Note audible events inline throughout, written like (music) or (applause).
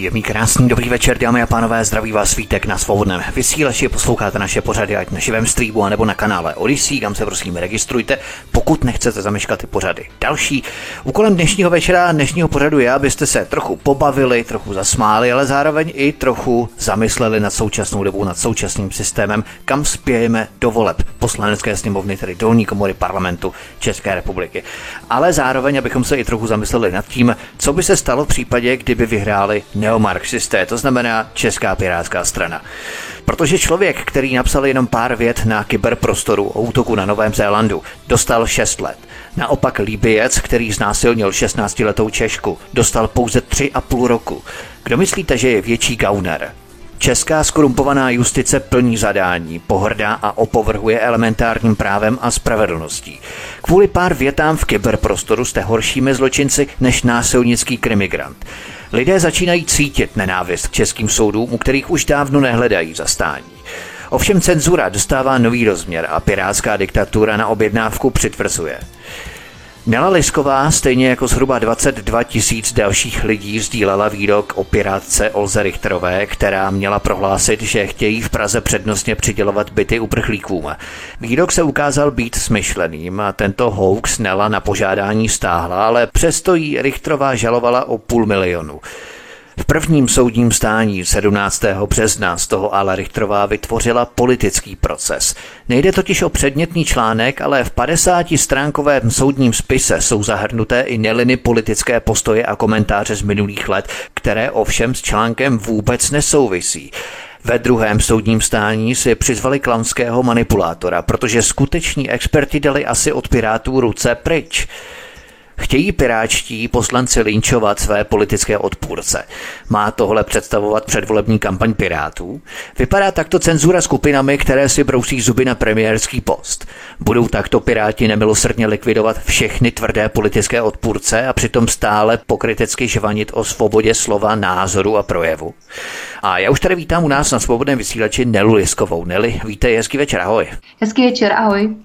Příjemný, krásný, dobrý večer, dámy a pánové, zdraví vás svítek na svobodném vysílači, posloucháte naše pořady ať na živém streamu, nebo na kanále Odyssey, kam se prosím registrujte, pokud nechcete zameškat ty pořady. Další úkolem dnešního večera, dnešního pořadu je, abyste se trochu pobavili, trochu zasmáli, ale zároveň i trochu zamysleli nad současnou dobou, nad současným systémem, kam spějeme do voleb poslanecké sněmovny, tedy dolní komory parlamentu České republiky. Ale zároveň, abychom se i trochu zamysleli nad tím, co by se stalo v případě, kdyby vyhráli neomarxisté, to znamená Česká pirátská strana. Protože člověk, který napsal jenom pár vět na kyberprostoru o útoku na Novém Zélandu, dostal 6 let. Naopak Líbiec, který znásilnil 16-letou Češku, dostal pouze 3,5 roku. Kdo myslíte, že je větší gauner? Česká skorumpovaná justice plní zadání, pohrdá a opovrhuje elementárním právem a spravedlností. Kvůli pár větám v kyberprostoru jste horšími zločinci než násilnický krimigrant. Lidé začínají cítit nenávist k českým soudům, u kterých už dávno nehledají zastání. Ovšem cenzura dostává nový rozměr a pirátská diktatura na objednávku přitvrzuje. Nela Lisková, stejně jako zhruba 22 tisíc dalších lidí, sdílela výrok o pirátce Olze Richterové, která měla prohlásit, že chtějí v Praze přednostně přidělovat byty uprchlíkům. Výrok se ukázal být smyšleným a tento hoax Nela na požádání stáhla, ale přesto jí Richterová žalovala o půl milionu. V prvním soudním stání 17. března z toho ale Richterová vytvořila politický proces. Nejde totiž o předmětný článek, ale v 50-stránkovém soudním spise jsou zahrnuté i neliny politické postoje a komentáře z minulých let, které ovšem s článkem vůbec nesouvisí. Ve druhém soudním stání si přizvali klamského manipulátora, protože skuteční experti dali asi od pirátů ruce pryč. Chtějí piráčtí poslanci linčovat své politické odpůrce. Má tohle představovat předvolební kampaň pirátů? Vypadá takto cenzura skupinami, které si brousí zuby na premiérský post. Budou takto piráti nemilosrdně likvidovat všechny tvrdé politické odpůrce a přitom stále pokrytecky žvanit o svobodě slova, názoru a projevu. A já už tady vítám u nás na svobodném vysílači Nelu Liskovou. Neli, vítej, hezký večer, ahoj. Hezký večer, ahoj.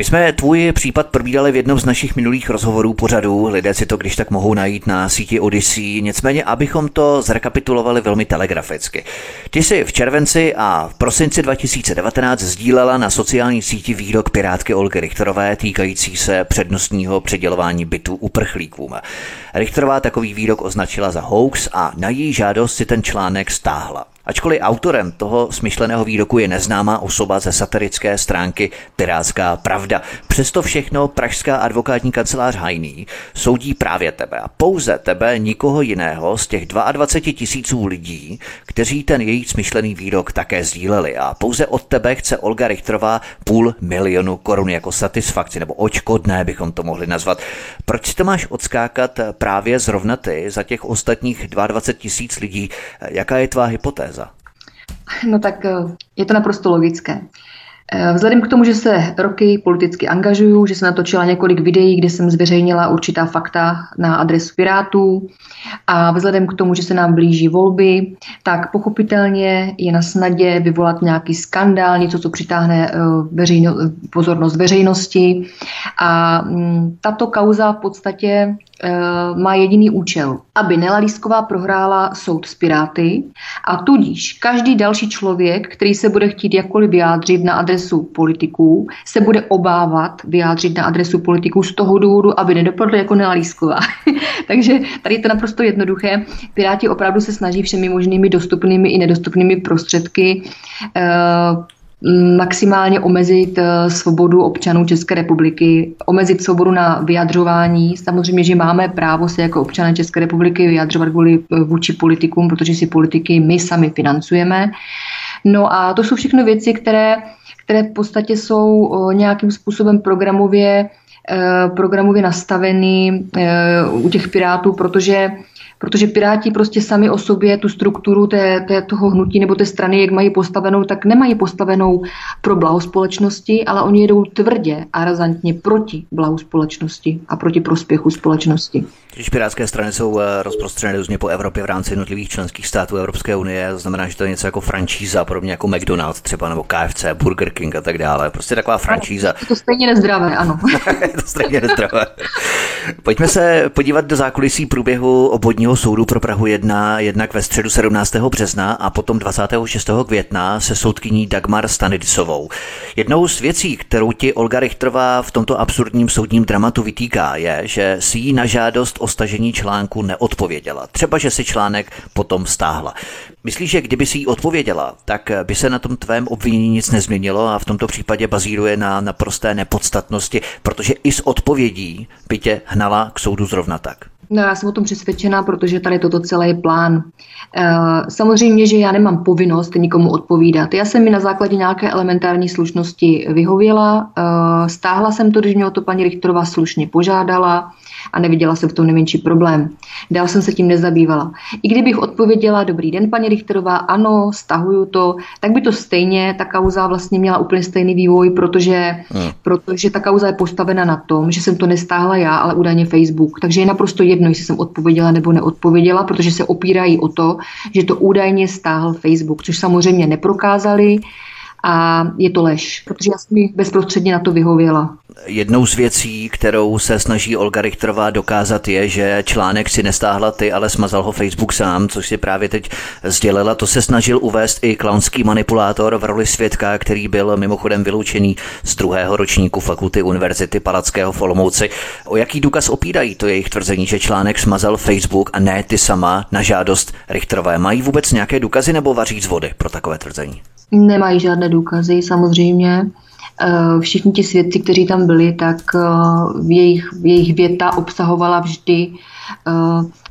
My jsme tvůj případ probírali v jednom z našich minulých rozhovorů pořadu. Lidé si to když tak mohou najít na síti Odyssey. Nicméně, abychom to zrekapitulovali velmi telegraficky. Ty jsi v červenci a v prosinci 2019 sdílela na sociální síti výrok pirátky Olgy Richterové týkající se přednostního předělování bytů uprchlíkům. Richterová takový výrok označila za hoax a na její žádost si ten článek stáhla. Ačkoliv autorem toho smyšleného výroku je neznámá osoba ze satirické stránky Pirátská pravda, přesto všechno pražská advokátní kancelář Hajný soudí právě tebe a pouze tebe, nikoho jiného z těch 22 tisíců lidí, kteří ten její smyšlený výrok také sdíleli a pouze od tebe chce Olga Richterová půl milionu korun jako satisfakci nebo očkodné bychom to mohli nazvat. Proč to máš odskákat právě zrovna ty za těch ostatních 22 tisíc lidí? Jaká je tvá hypotéza? No tak eh, je to naprosto logické. Eh, vzhledem k tomu, že se roky politicky angažuju, že jsem natočila několik videí, kde jsem zveřejnila určitá fakta na adresu Pirátů a vzhledem k tomu, že se nám blíží volby, tak pochopitelně je na snadě vyvolat nějaký skandál, něco, co přitáhne eh, veřejno, pozornost veřejnosti. A mm, tato kauza v podstatě má jediný účel, aby Nela Lísková prohrála soud s Piráty a tudíž každý další člověk, který se bude chtít jakkoliv vyjádřit na adresu politiků, se bude obávat vyjádřit na adresu politiků z toho důvodu, aby nedopadl jako Nela Lísková. (laughs) Takže tady je to naprosto jednoduché. Piráti opravdu se snaží všemi možnými dostupnými i nedostupnými prostředky uh, maximálně omezit eh, svobodu občanů České republiky, omezit svobodu na vyjadřování. Samozřejmě, že máme právo se jako občané České republiky vyjadřovat vůli, eh, vůči politikům, protože si politiky my sami financujeme. No a to jsou všechno věci, které, které v podstatě jsou eh, nějakým způsobem programově, programově nastaveny u těch pirátů, protože Protože Piráti prostě sami o sobě tu strukturu té, té, toho hnutí nebo té strany, jak mají postavenou, tak nemají postavenou pro blaho společnosti, ale oni jedou tvrdě a razantně proti blahu společnosti a proti prospěchu společnosti. Když pirátské strany jsou eh, rozprostřené různě po Evropě v rámci jednotlivých členských států Evropské unie, to znamená, že to je něco jako franšíza, podobně jako McDonald's třeba, nebo KFC, Burger King a tak dále. Prostě taková franšíza. Je to stejně nezdravé, ano. (laughs) je to stejně nezdravé. Pojďme se podívat do zákulisí průběhu obvodního soudu pro Prahu 1, jednak ve středu 17. března a potom 26. května se soudkyní Dagmar Stanidisovou. Jednou z věcí, kterou ti Olga Richterová v tomto absurdním soudním dramatu vytýká, je, že si jí na žádost o stažení článku neodpověděla. Třeba, že si článek potom stáhla. Myslíš, že kdyby si jí odpověděla, tak by se na tom tvém obvinění nic nezměnilo a v tomto případě bazíruje na naprosté nepodstatnosti, protože i s odpovědí by tě hnala k soudu zrovna tak. No, já jsem o tom přesvědčená, protože tady toto celé je plán. E, samozřejmě, že já nemám povinnost nikomu odpovídat. Já jsem mi na základě nějaké elementární slušnosti vyhověla, e, stáhla jsem to, když mě o to paní Richterová slušně požádala a neviděla jsem v tom nejmenší problém. Dál jsem se tím nezabývala. I kdybych odpověděla, dobrý den, paní Richterová, ano, stahuju to, tak by to stejně, ta kauza vlastně měla úplně stejný vývoj, protože, hmm. protože ta kauza je postavena na tom, že jsem to nestáhla já, ale údajně Facebook. Takže je naprosto jedno, jestli jsem odpověděla nebo neodpověděla, protože se opírají o to, že to údajně stáhl Facebook, což samozřejmě neprokázali a je to lež, protože já jsem bezprostředně na to vyhověla. Jednou z věcí, kterou se snaží Olga Richterová dokázat, je, že článek si nestáhla ty, ale smazal ho Facebook sám, což si právě teď sdělila. To se snažil uvést i klaunský manipulátor v roli svědka, který byl mimochodem vyloučený z druhého ročníku fakulty Univerzity Palackého v Olomouci. O jaký důkaz opírají to jejich tvrzení, že článek smazal Facebook a ne ty sama na žádost Richterové? Mají vůbec nějaké důkazy nebo vaří z vody pro takové tvrzení? Nemají žádné důkazy, samozřejmě. Eh, všichni ti svědci, kteří tam byli, tak eh, v jejich, jejich věta obsahovala vždy eh,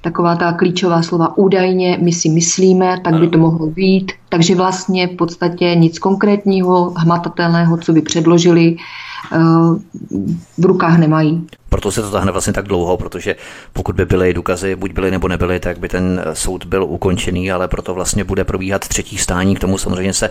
taková ta klíčová slova údajně, my si myslíme, tak by to mohlo být. Takže vlastně v podstatě nic konkrétního, hmatatelného, co by předložili, v rukách nemají. Proto se to tahne vlastně tak dlouho, protože pokud by byly důkazy, buď byly nebo nebyly, tak by ten soud byl ukončený, ale proto vlastně bude probíhat třetí stání, k tomu samozřejmě se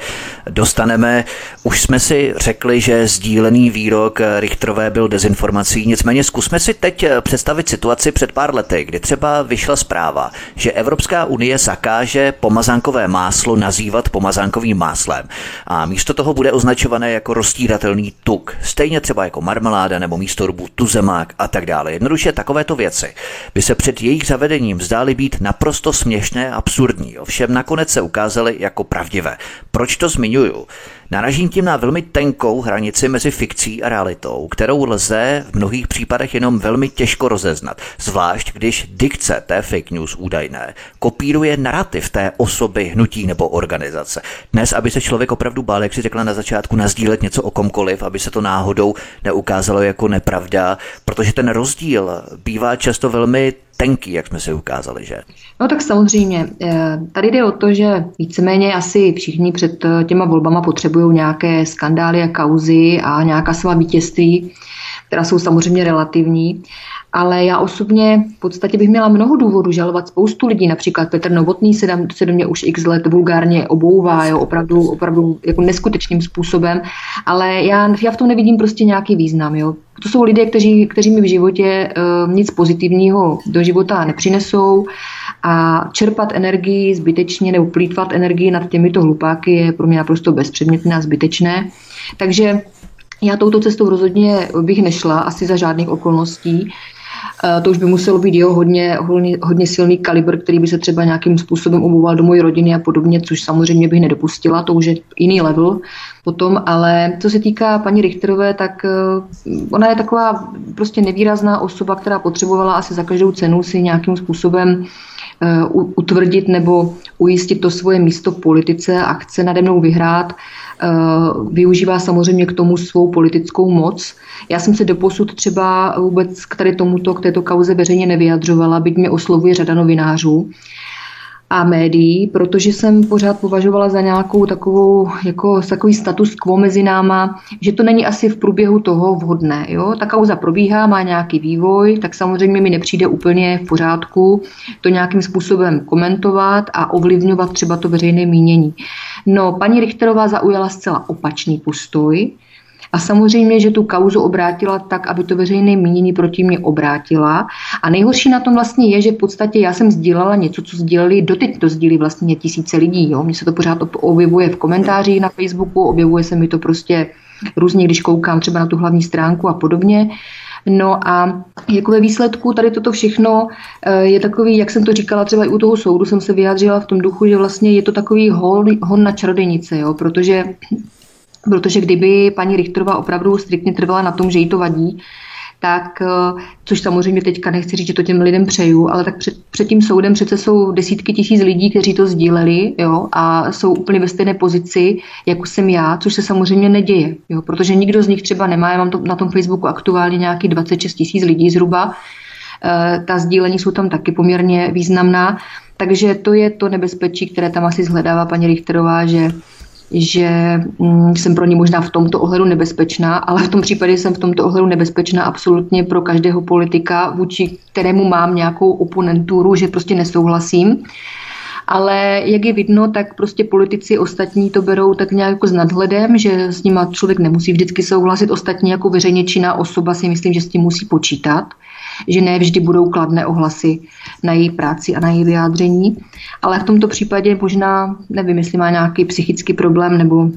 dostaneme. Už jsme si řekli, že sdílený výrok Richterové byl dezinformací, nicméně zkusme si teď představit situaci před pár lety, kdy třeba vyšla zpráva, že Evropská unie zakáže pomazánkové máslo nazývat pomazánkovým máslem. A místo toho bude označované jako rozstíratelný tuk, stejně třeba jako marmeláda nebo místo rubu tuzemák tlak a tak dále. Jednoduše takovéto věci by se před jejich zavedením zdály být naprosto směšné a absurdní, ovšem nakonec se ukázaly jako pravdivé. Proč to zmiňuju? Naražím tím na velmi tenkou hranici mezi fikcí a realitou, kterou lze v mnohých případech jenom velmi těžko rozeznat, zvlášť když dikce té fake news údajné kopíruje narrativ té osoby, hnutí nebo organizace. Dnes, aby se člověk opravdu bál, jak si řekla na začátku, nazdílet něco o komkoliv, aby se to náhodou neukázalo jako nepravda, protože ten rozdíl bývá často velmi tenký, jak jsme si ukázali, že? No tak samozřejmě. Eh, tady jde o to, že víceméně asi všichni před eh, těma volbama potřebují nějaké skandály a kauzy a nějaká svá vítězství, která jsou samozřejmě relativní ale já osobně v podstatě bych měla mnoho důvodů žalovat spoustu lidí, například Petr Novotný se, tam, se do mě už x let vulgárně obouvá, jo, opravdu, opravdu jako neskutečným způsobem, ale já, já v tom nevidím prostě nějaký význam. Jo. To jsou lidé, kteří, kteří mi v životě uh, nic pozitivního do života nepřinesou a čerpat energii zbytečně nebo plítvat energii nad těmito hlupáky je pro mě naprosto bezpředmětné a zbytečné. Takže já touto cestou rozhodně bych nešla, asi za žádných okolností. Eh, to už by muselo být jeho hodně, hodně, hodně silný kalibr, který by se třeba nějakým způsobem obouval do mojí rodiny a podobně, což samozřejmě bych nedopustila, to už je jiný level potom, ale co se týká paní Richterové, tak eh, ona je taková prostě nevýrazná osoba, která potřebovala asi za každou cenu si nějakým způsobem eh, utvrdit nebo ujistit to svoje místo v politice a chce nade mnou vyhrát. Využívá samozřejmě k tomu svou politickou moc. Já jsem se doposud třeba vůbec k tady tomuto, k této kauze veřejně nevyjadřovala, byť mě oslovuje řada novinářů. A médií, protože jsem pořád považovala za nějakou takovou, jako takový status quo mezi náma, že to není asi v průběhu toho vhodné. Jo? Ta kauza probíhá, má nějaký vývoj, tak samozřejmě mi nepřijde úplně v pořádku to nějakým způsobem komentovat a ovlivňovat třeba to veřejné mínění. No, paní Richterová zaujala zcela opačný postoj, a samozřejmě, že tu kauzu obrátila tak, aby to veřejné mínění proti mě obrátila. A nejhorší na tom vlastně je, že v podstatě já jsem sdílela něco, co sdíleli, doteď to sdílí vlastně tisíce lidí. Jo? Mně se to pořád objevuje v komentářích na Facebooku, objevuje se mi to prostě různě, když koukám třeba na tu hlavní stránku a podobně. No a jako ve výsledku tady toto všechno eh, je takový, jak jsem to říkala třeba i u toho soudu, jsem se vyjádřila v tom duchu, že vlastně je to takový hon, hon na čarodějnice, jo, protože protože kdyby paní Richterová opravdu striktně trvala na tom, že jí to vadí, tak, eh, což samozřejmě teďka nechci říct, že to těm lidem přeju, ale tak před, před tím soudem přece jsou desítky tisíc lidí, kteří to sdíleli jo, a jsou úplně ve stejné pozici, jako jsem já, což se samozřejmě neděje, jo, protože nikdo z nich třeba nemá, já mám to, na tom Facebooku aktuálně nějaký 26 tisíc lidí zhruba, e, ta sdílení jsou tam taky poměrně významná, takže to je to nebezpečí, které tam asi zhledává paní Richterová, že že mm, jsem pro ně možná v tomto ohledu nebezpečná, ale v tom případě jsem v tomto ohledu nebezpečná absolutně pro každého politika, vůči kterému mám nějakou oponenturu, že prostě nesouhlasím. Ale jak je vidno, tak prostě politici ostatní to berou tak nějak jako s nadhledem, že s nima člověk nemusí vždycky souhlasit. Ostatní jako veřejně činná osoba si myslím, že s tím musí počítat že ne vždy budou kladné ohlasy na její práci a na její vyjádření, ale v tomto případě možná, nevím, jestli má nějaký psychický problém nebo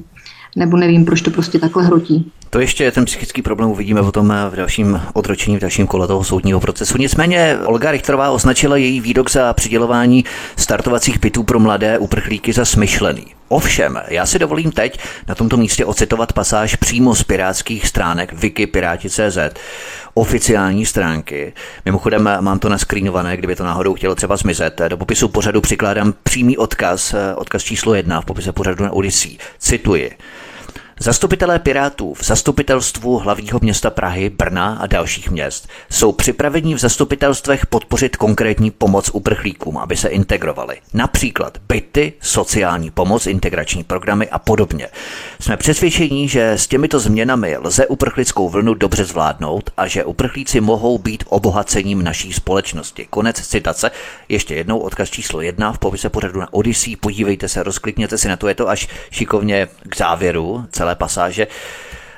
nebo nevím, proč to prostě takhle hrotí. To ještě ten psychický problém uvidíme potom v dalším odročení, v dalším kole toho soudního procesu. Nicméně Olga Richterová označila její výrok za přidělování startovacích bytů pro mladé uprchlíky za smyšlený. Ovšem, já si dovolím teď na tomto místě ocitovat pasáž přímo z pirátských stránek Wiki Piráti.cz, oficiální stránky. Mimochodem mám to naskrínované, kdyby to náhodou chtělo třeba zmizet. Do popisu pořadu přikládám přímý odkaz, odkaz číslo jedna v popise pořadu na Odyssey. Cituji. Zastupitelé Pirátů v zastupitelstvu hlavního města Prahy, Brna a dalších měst jsou připraveni v zastupitelstvech podpořit konkrétní pomoc uprchlíkům, aby se integrovali. Například byty, sociální pomoc, integrační programy a podobně. Jsme přesvědčeni, že s těmito změnami lze uprchlickou vlnu dobře zvládnout a že uprchlíci mohou být obohacením naší společnosti. Konec citace. Ještě jednou odkaz číslo jedna v popise pořadu na Odyssey. Podívejte se, rozklikněte si na to, je to až šikovně k závěru celé celé pasáže.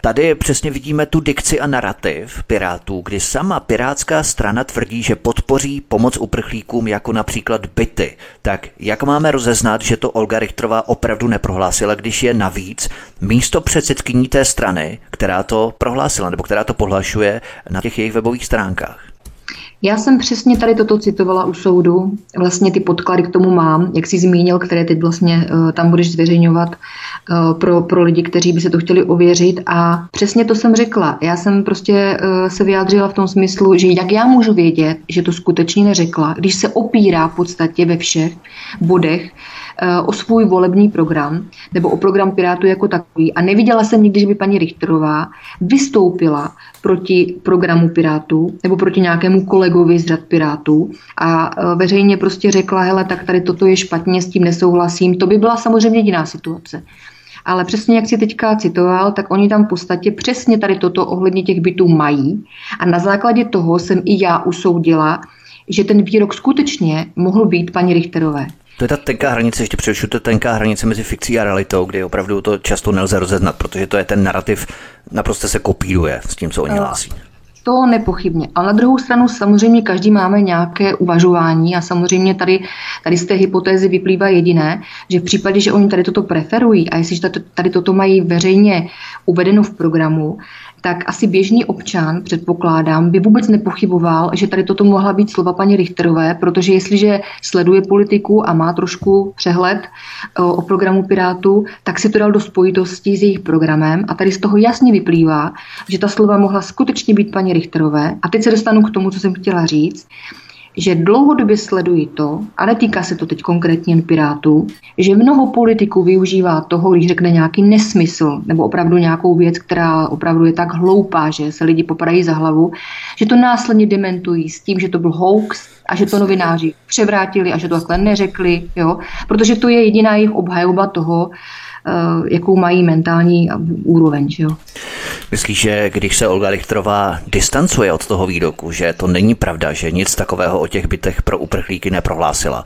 Tady přesně vidíme tu dikci a narrativ Pirátů, kdy sama pirátská strana tvrdí, že podpoří pomoc uprchlíkům jako například byty. Tak jak máme rozeznat, že to Olga Richtrová opravdu neprohlásila, když je navíc místo předsedkyní té strany, která to prohlásila nebo která to pohlašuje na těch jejich webových stránkách? Já jsem přesně tady toto citovala u soudu. Vlastně ty podklady k tomu mám, jak jsi zmínil, které teď vlastně uh, tam budeš zveřejňovat uh, pro, pro lidi, kteří by se to chtěli ověřit. A přesně to jsem řekla. Já jsem prostě uh, se vyjádřila v tom smyslu, že jak já můžu vědět, že to skutečně neřekla, když se opírá v podstatě ve všech bodech o svůj volební program nebo o program Pirátu jako takový. A neviděla jsem nikdy, že by paní Richterová vystoupila proti programu Pirátů nebo proti nějakému kolegovi z řad Pirátů a e, veřejně prostě řekla, hele, tak tady toto je špatně, s tím nesouhlasím. To by byla samozřejmě jiná situace. Ale přesně jak si teďka citoval, tak oni tam v podstatě přesně tady toto ohledně těch bytů mají a na základě toho jsem i já usoudila, že ten výrok skutečně mohl být paní Richterové. To je ta tenká hranice, ještě přerušu, to je tenká hranice mezi fikcí a realitou, kdy opravdu to často nelze rozeznat, protože to je ten narrativ, naprosto se kopíruje s tím, co oni hlásí. To nepochybně. Ale na druhou stranu samozřejmě každý máme nějaké uvažování a samozřejmě tady, tady z té hypotézy vyplývá jediné, že v případě, že oni tady toto preferují a jestliže tady toto mají veřejně uvedeno v programu, tak asi běžný občan, předpokládám, by vůbec nepochyboval, že tady toto mohla být slova paní Richterové, protože jestliže sleduje politiku a má trošku přehled o programu Pirátů, tak si to dal do spojitosti s jejich programem a tady z toho jasně vyplývá, že ta slova mohla skutečně být paní Richterové. A teď se dostanu k tomu, co jsem chtěla říct že dlouhodobě sleduji to, a netýká se to teď konkrétně jen Pirátů, že mnoho politiků využívá toho, když řekne nějaký nesmysl nebo opravdu nějakou věc, která opravdu je tak hloupá, že se lidi popadají za hlavu, že to následně dementují s tím, že to byl hoax a že to novináři převrátili a že to takhle neřekli, jo? protože to je jediná jejich obhajoba toho, jakou mají mentální úroveň. Že jo? Myslíš, že když se Olga Lichtrová distancuje od toho výroku, že to není pravda, že nic takového o těch bytech pro uprchlíky neprohlásila,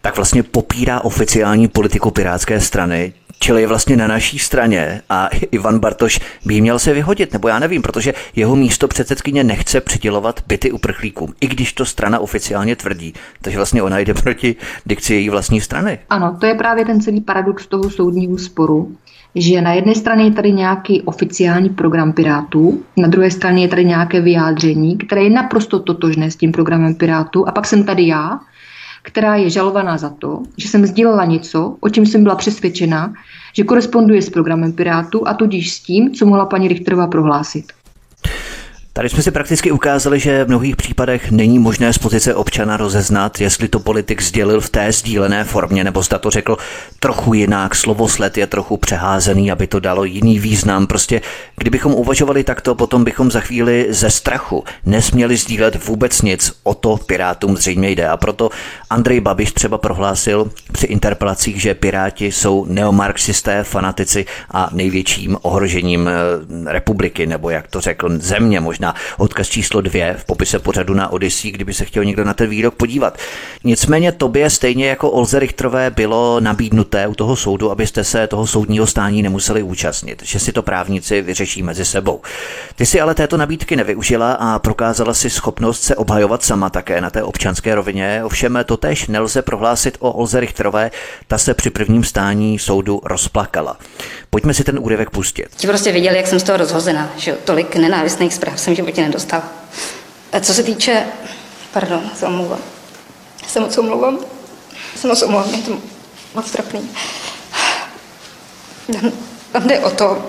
tak vlastně popírá oficiální politiku Pirátské strany, čili je vlastně na naší straně a (laughs) Ivan Bartoš by měl se vyhodit, nebo já nevím, protože jeho místo předsedkyně nechce přidělovat byty uprchlíkům, i když to strana oficiálně tvrdí. Takže vlastně ona jde (laughs) proti dikci její vlastní strany. Ano, to je právě ten celý paradox toho soudního sporu, že na jedné straně je tady nějaký oficiální program Pirátů, na druhé straně je tady nějaké vyjádření, které je naprosto totožné s tím programem Pirátů a pak jsem tady já, která je žalovaná za to, že jsem sdílela něco, o čem jsem byla přesvědčena, že koresponduje s programem Pirátů a tudíž s tím, co mohla paní Richterová prohlásit. Tady jsme si prakticky ukázali, že v mnohých případech není možné z pozice občana rozeznat, jestli to politik sdělil v té sdílené formě, nebo zda to řekl trochu jinak. Slovosled je trochu přeházený, aby to dalo jiný význam. Prostě, kdybychom uvažovali takto, potom bychom za chvíli ze strachu nesměli sdílet vůbec nic. O to Pirátům zřejmě jde. A proto Andrej Babiš třeba prohlásil při interpelacích, že Piráti jsou neomarxisté, fanatici a největším ohrožením eh, republiky, nebo jak to řekl, země možná na odkaz číslo dvě v popise pořadu na Odyssey, kdyby se chtěl někdo na ten výrok podívat. Nicméně tobě stejně jako Olze Richterové bylo nabídnuté u toho soudu, abyste se toho soudního stání nemuseli účastnit, že si to právníci vyřeší mezi sebou. Ty si ale této nabídky nevyužila a prokázala si schopnost se obhajovat sama také na té občanské rovině. Ovšem to tež nelze prohlásit o Olze Richterové, ta se při prvním stání soudu rozplakala. Pojďme si ten úryvek pustit. Ti prostě viděli, jak jsem z toho rozhozená, že tolik nenávistných zpráv jsem životě nedostal. A co se týče, pardon, se omlouvám. Se moc omlouvám. Se moc omlouvám, je to moc trapný. Tam jde o to,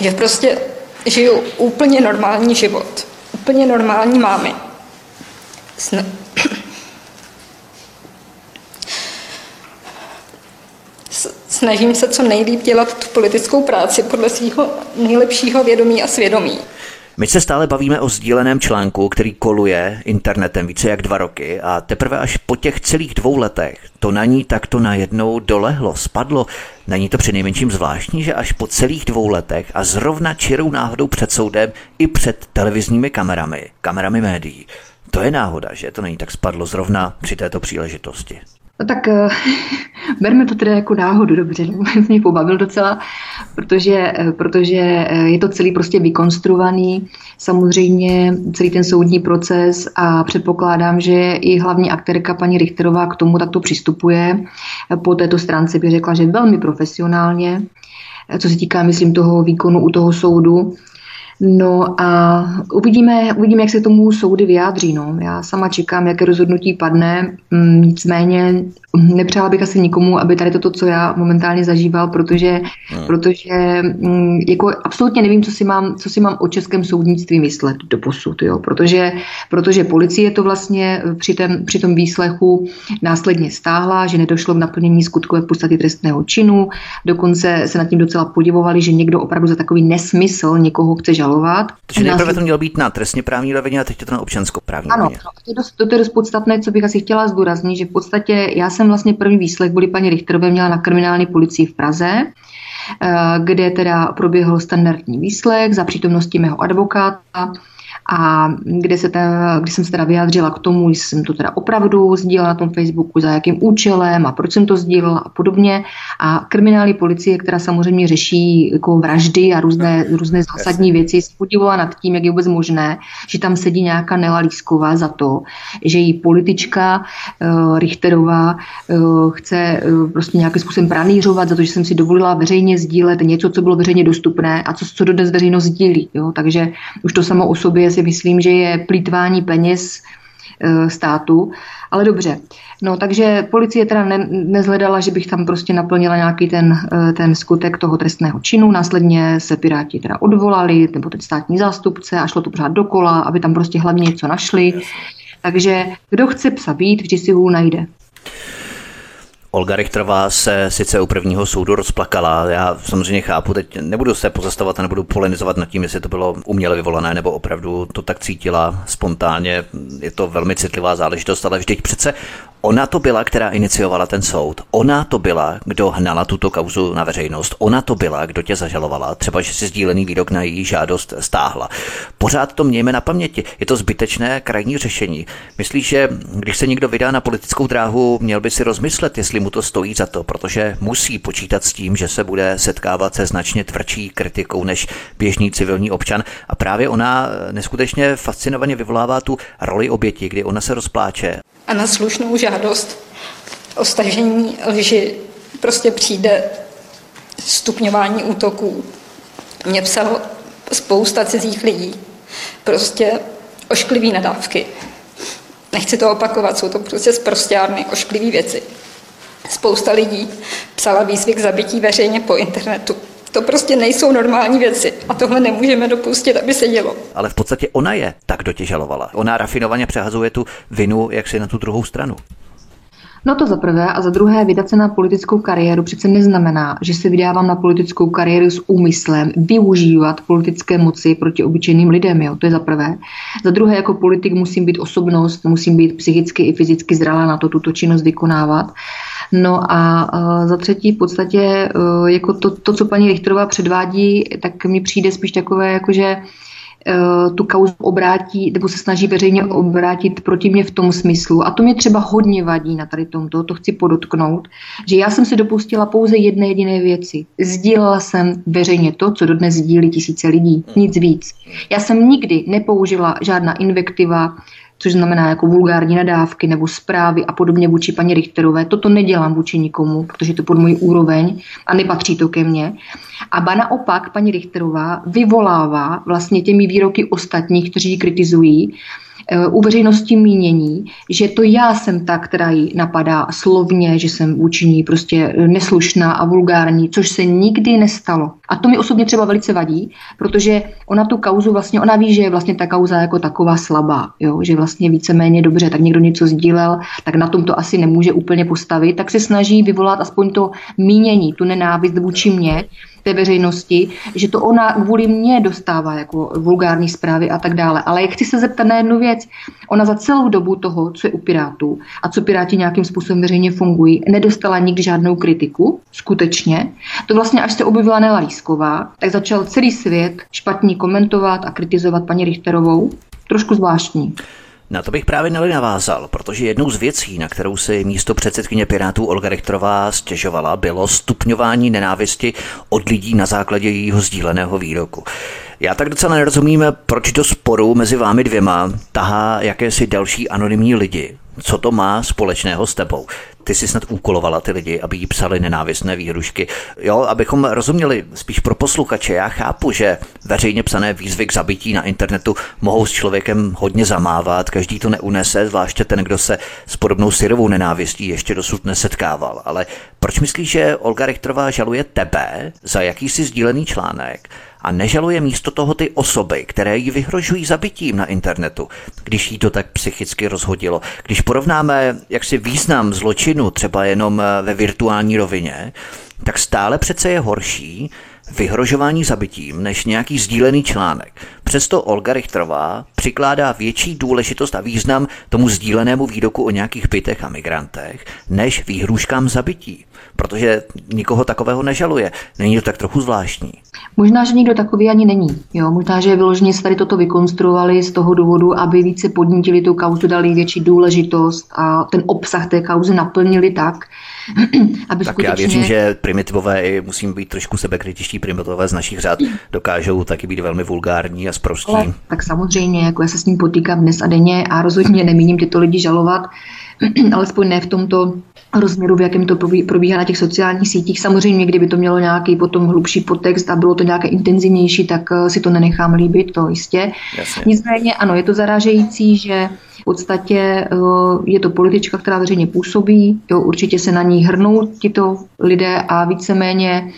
že prostě žiju úplně normální život. Úplně normální mámy. Sn- snažím se co nejlíp dělat tu politickou práci podle svého nejlepšího vědomí a svědomí. My se stále bavíme o sdíleném článku, který koluje internetem více jak dva roky a teprve až po těch celých dvou letech to na ní takto najednou dolehlo, spadlo. Není to přinejmenším zvláštní, že až po celých dvou letech a zrovna čirou náhodou před soudem i před televizními kamerami, kamerami médií, to je náhoda, že to není tak spadlo zrovna při této příležitosti. No tak uh, (laughs) berme to tedy jako náhodu, dobře, jsem (laughs) mě pobavil docela, protože, uh, protože uh, je to celý prostě vykonstruovaný, samozřejmě celý ten soudní proces a předpokládám, že i hlavní aktérka paní Richterová k tomu takto přistupuje. Po této stránce bych řekla, že velmi profesionálně, co se týká, myslím, toho výkonu u toho soudu. No a uvidíme, uvidíme, jak se tomu soudy vyjádří. No. Já sama čekám, jaké rozhodnutí padne. Mm, nicméně nepřála bych asi nikomu, aby tady toto, co já momentálně zažíval, protože, hmm. protože mm, jako absolutně nevím, co si, mám, co si mám o českém soudnictví myslet do posud, jo? Protože, protože policie to vlastně při, ten, při tom výslechu následně stáhla, že nedošlo k naplnění skutkové podstaty trestného činu, dokonce se nad tím docela podivovali, že někdo opravdu za takový nesmysl někoho chce žalovat. Takže nejprve to mělo být na trestně právní rovině a teď je to na občanskoprávní Ano, to je, dost, to je dost podstatné, co bych asi chtěla zdůraznit, že v podstatě já jsem vlastně první výslech byli paní Richterové měla na kriminální policii v Praze, eh, kde teda proběhl standardní výslech za přítomnosti mého advokáta a kde, se ten, kde jsem se teda vyjádřila k tomu, jestli jsem to teda opravdu sdílela na tom Facebooku, za jakým účelem a proč jsem to sdílela a podobně. A kriminální policie, která samozřejmě řeší jako vraždy a různé, různé zásadní věci, spodívala nad tím, jak je vůbec možné, že tam sedí nějaká Nela Lísková za to, že její politička uh, Richterová uh, chce uh, prostě nějakým způsobem pranířovat za to, že jsem si dovolila veřejně sdílet něco, co bylo veřejně dostupné a co, co dodnes veřejnost sdílí. Jo? Takže už to samo o sobě si myslím, že je plítvání peněz e, státu, ale dobře. No, takže policie teda ne, nezhledala, že bych tam prostě naplnila nějaký ten, e, ten skutek toho trestného činu. Následně se Piráti teda odvolali, nebo ten státní zástupce a šlo to pořád dokola, aby tam prostě hlavně něco našli. Takže kdo chce psa být, vždy si ho najde. Olga Richterová se sice u prvního soudu rozplakala. Já samozřejmě chápu, teď nebudu se pozastavovat a nebudu polenizovat nad tím, jestli to bylo uměle vyvolané nebo opravdu to tak cítila spontánně. Je to velmi citlivá záležitost, ale vždyť přece Ona to byla, která iniciovala ten soud. Ona to byla, kdo hnala tuto kauzu na veřejnost. Ona to byla, kdo tě zažalovala. Třeba, že si sdílený výrok na její žádost stáhla. Pořád to mějme na paměti. Je to zbytečné krajní řešení. Myslíš, že když se někdo vydá na politickou dráhu, měl by si rozmyslet, jestli mu to stojí za to, protože musí počítat s tím, že se bude setkávat se značně tvrdší kritikou než běžný civilní občan. A právě ona neskutečně fascinovaně vyvolává tu roli oběti, kdy ona se rozpláče a na slušnou žádost o stažení lži prostě přijde stupňování útoků. Mě psalo spousta cizích lidí, prostě ošklivý nadávky. Nechci to opakovat, jsou to prostě zprostěrny, ošklivý věci. Spousta lidí psala výzvy k zabití veřejně po internetu. To prostě nejsou normální věci a tohle nemůžeme dopustit, aby se dělo. Ale v podstatě ona je tak dotěžalovala. Ona rafinovaně přehazuje tu vinu jaksi na tu druhou stranu. No to za prvé a za druhé vydat se na politickou kariéru přece neznamená, že se vydávám na politickou kariéru s úmyslem využívat politické moci proti obyčejným lidem. Jo? To je za prvé. Za druhé, jako politik musím být osobnost, musím být psychicky i fyzicky zralá na to tuto činnost vykonávat. No a za třetí v podstatě e, jako to, to, co paní Richterová předvádí, tak mi přijde spíš takové, jako že e, tu kauzu obrátí, nebo se snaží veřejně obrátit proti mě v tom smyslu. A to mě třeba hodně vadí na tady tomto, to chci podotknout, že já jsem se dopustila pouze jedné jediné věci. Sdílela jsem veřejně to, co dodnes sdílí tisíce lidí, nic víc. Já jsem nikdy nepoužila žádná invektiva, což znamená jako vulgární nadávky nebo zprávy a podobně vůči paní Richterové. Toto nedělám vůči nikomu, protože to pod můj úroveň a nepatří to ke mně. A ba naopak paní Richterová vyvolává vlastně těmi výroky ostatních, kteří ji kritizují, u veřejnosti mínění, že to já jsem ta, která ji napadá slovně, že jsem vůči ní prostě neslušná a vulgární, což se nikdy nestalo. A to mi osobně třeba velice vadí, protože ona tu kauzu vlastně, ona ví, že je vlastně ta kauza jako taková slabá, jo? že vlastně víceméně dobře, tak někdo něco sdílel, tak na tom to asi nemůže úplně postavit, tak se snaží vyvolat aspoň to mínění, tu nenávist vůči mně, té veřejnosti, že to ona kvůli mně dostává jako vulgární zprávy a tak dále. Ale jak chci se zeptat na jednu věc, ona za celou dobu toho, co je u Pirátů a co Piráti nějakým způsobem veřejně fungují, nedostala nikdy žádnou kritiku, skutečně. To vlastně až se objevila Nela Lísková, tak začal celý svět špatně komentovat a kritizovat paní Richterovou. Trošku zvláštní. Na to bych právě Neli navázal, protože jednou z věcí, na kterou si místo předsedkyně Pirátů Olga Rektorová stěžovala, bylo stupňování nenávisti od lidí na základě jejího sdíleného výroku. Já tak docela nerozumím, proč do sporu mezi vámi dvěma tahá jakési další anonymní lidi. Co to má společného s tebou? Ty jsi snad úkolovala ty lidi, aby jí psali nenávistné výhrušky. Jo, abychom rozuměli spíš pro posluchače, já chápu, že veřejně psané výzvy k zabití na internetu mohou s člověkem hodně zamávat, každý to neunese, zvláště ten, kdo se s podobnou syrovou nenávistí ještě dosud nesetkával. Ale proč myslíš, že Olga Richterová žaluje tebe za jakýsi sdílený článek? A nežaluje místo toho ty osoby, které ji vyhrožují zabitím na internetu, když jí to tak psychicky rozhodilo. Když porovnáme jaksi význam zločinu třeba jenom eh, ve virtuální rovině, tak stále přece je horší vyhrožování zabitím než nějaký sdílený článek. Přesto Olga Richterová přikládá větší důležitost a význam tomu sdílenému výroku o nějakých bytech a migrantech, než výhruškám zabití, protože nikoho takového nežaluje. Není to tak trochu zvláštní? Možná, že nikdo takový ani není. Jo? Možná, že vyloženě se tady toto vykonstruovali z toho důvodu, aby více podnítili tu kauzu, dali větší důležitost a ten obsah té kauzy naplnili tak, (clears throat) aby tak skutečně... já věřím, že primitivové, musím být trošku sebekritičtí primitivové z našich řád, dokážou taky být velmi vulgární a sprostí. Ale, tak samozřejmě, jako já se s ním potýkám dnes a denně a rozhodně nemíním tyto lidi žalovat, (clears throat) alespoň ne v tomto rozměru, v jakém to probíhá na těch sociálních sítích. Samozřejmě, kdyby to mělo nějaký potom hlubší podtext a bylo to nějaké intenzivnější, tak eh, si to nenechám líbit, to jistě. Jasně. Nicméně, ano, je to zarážející, že v podstatě eh, je to politička, která veřejně působí, jo, určitě se na ní hrnou tito lidé a víceméně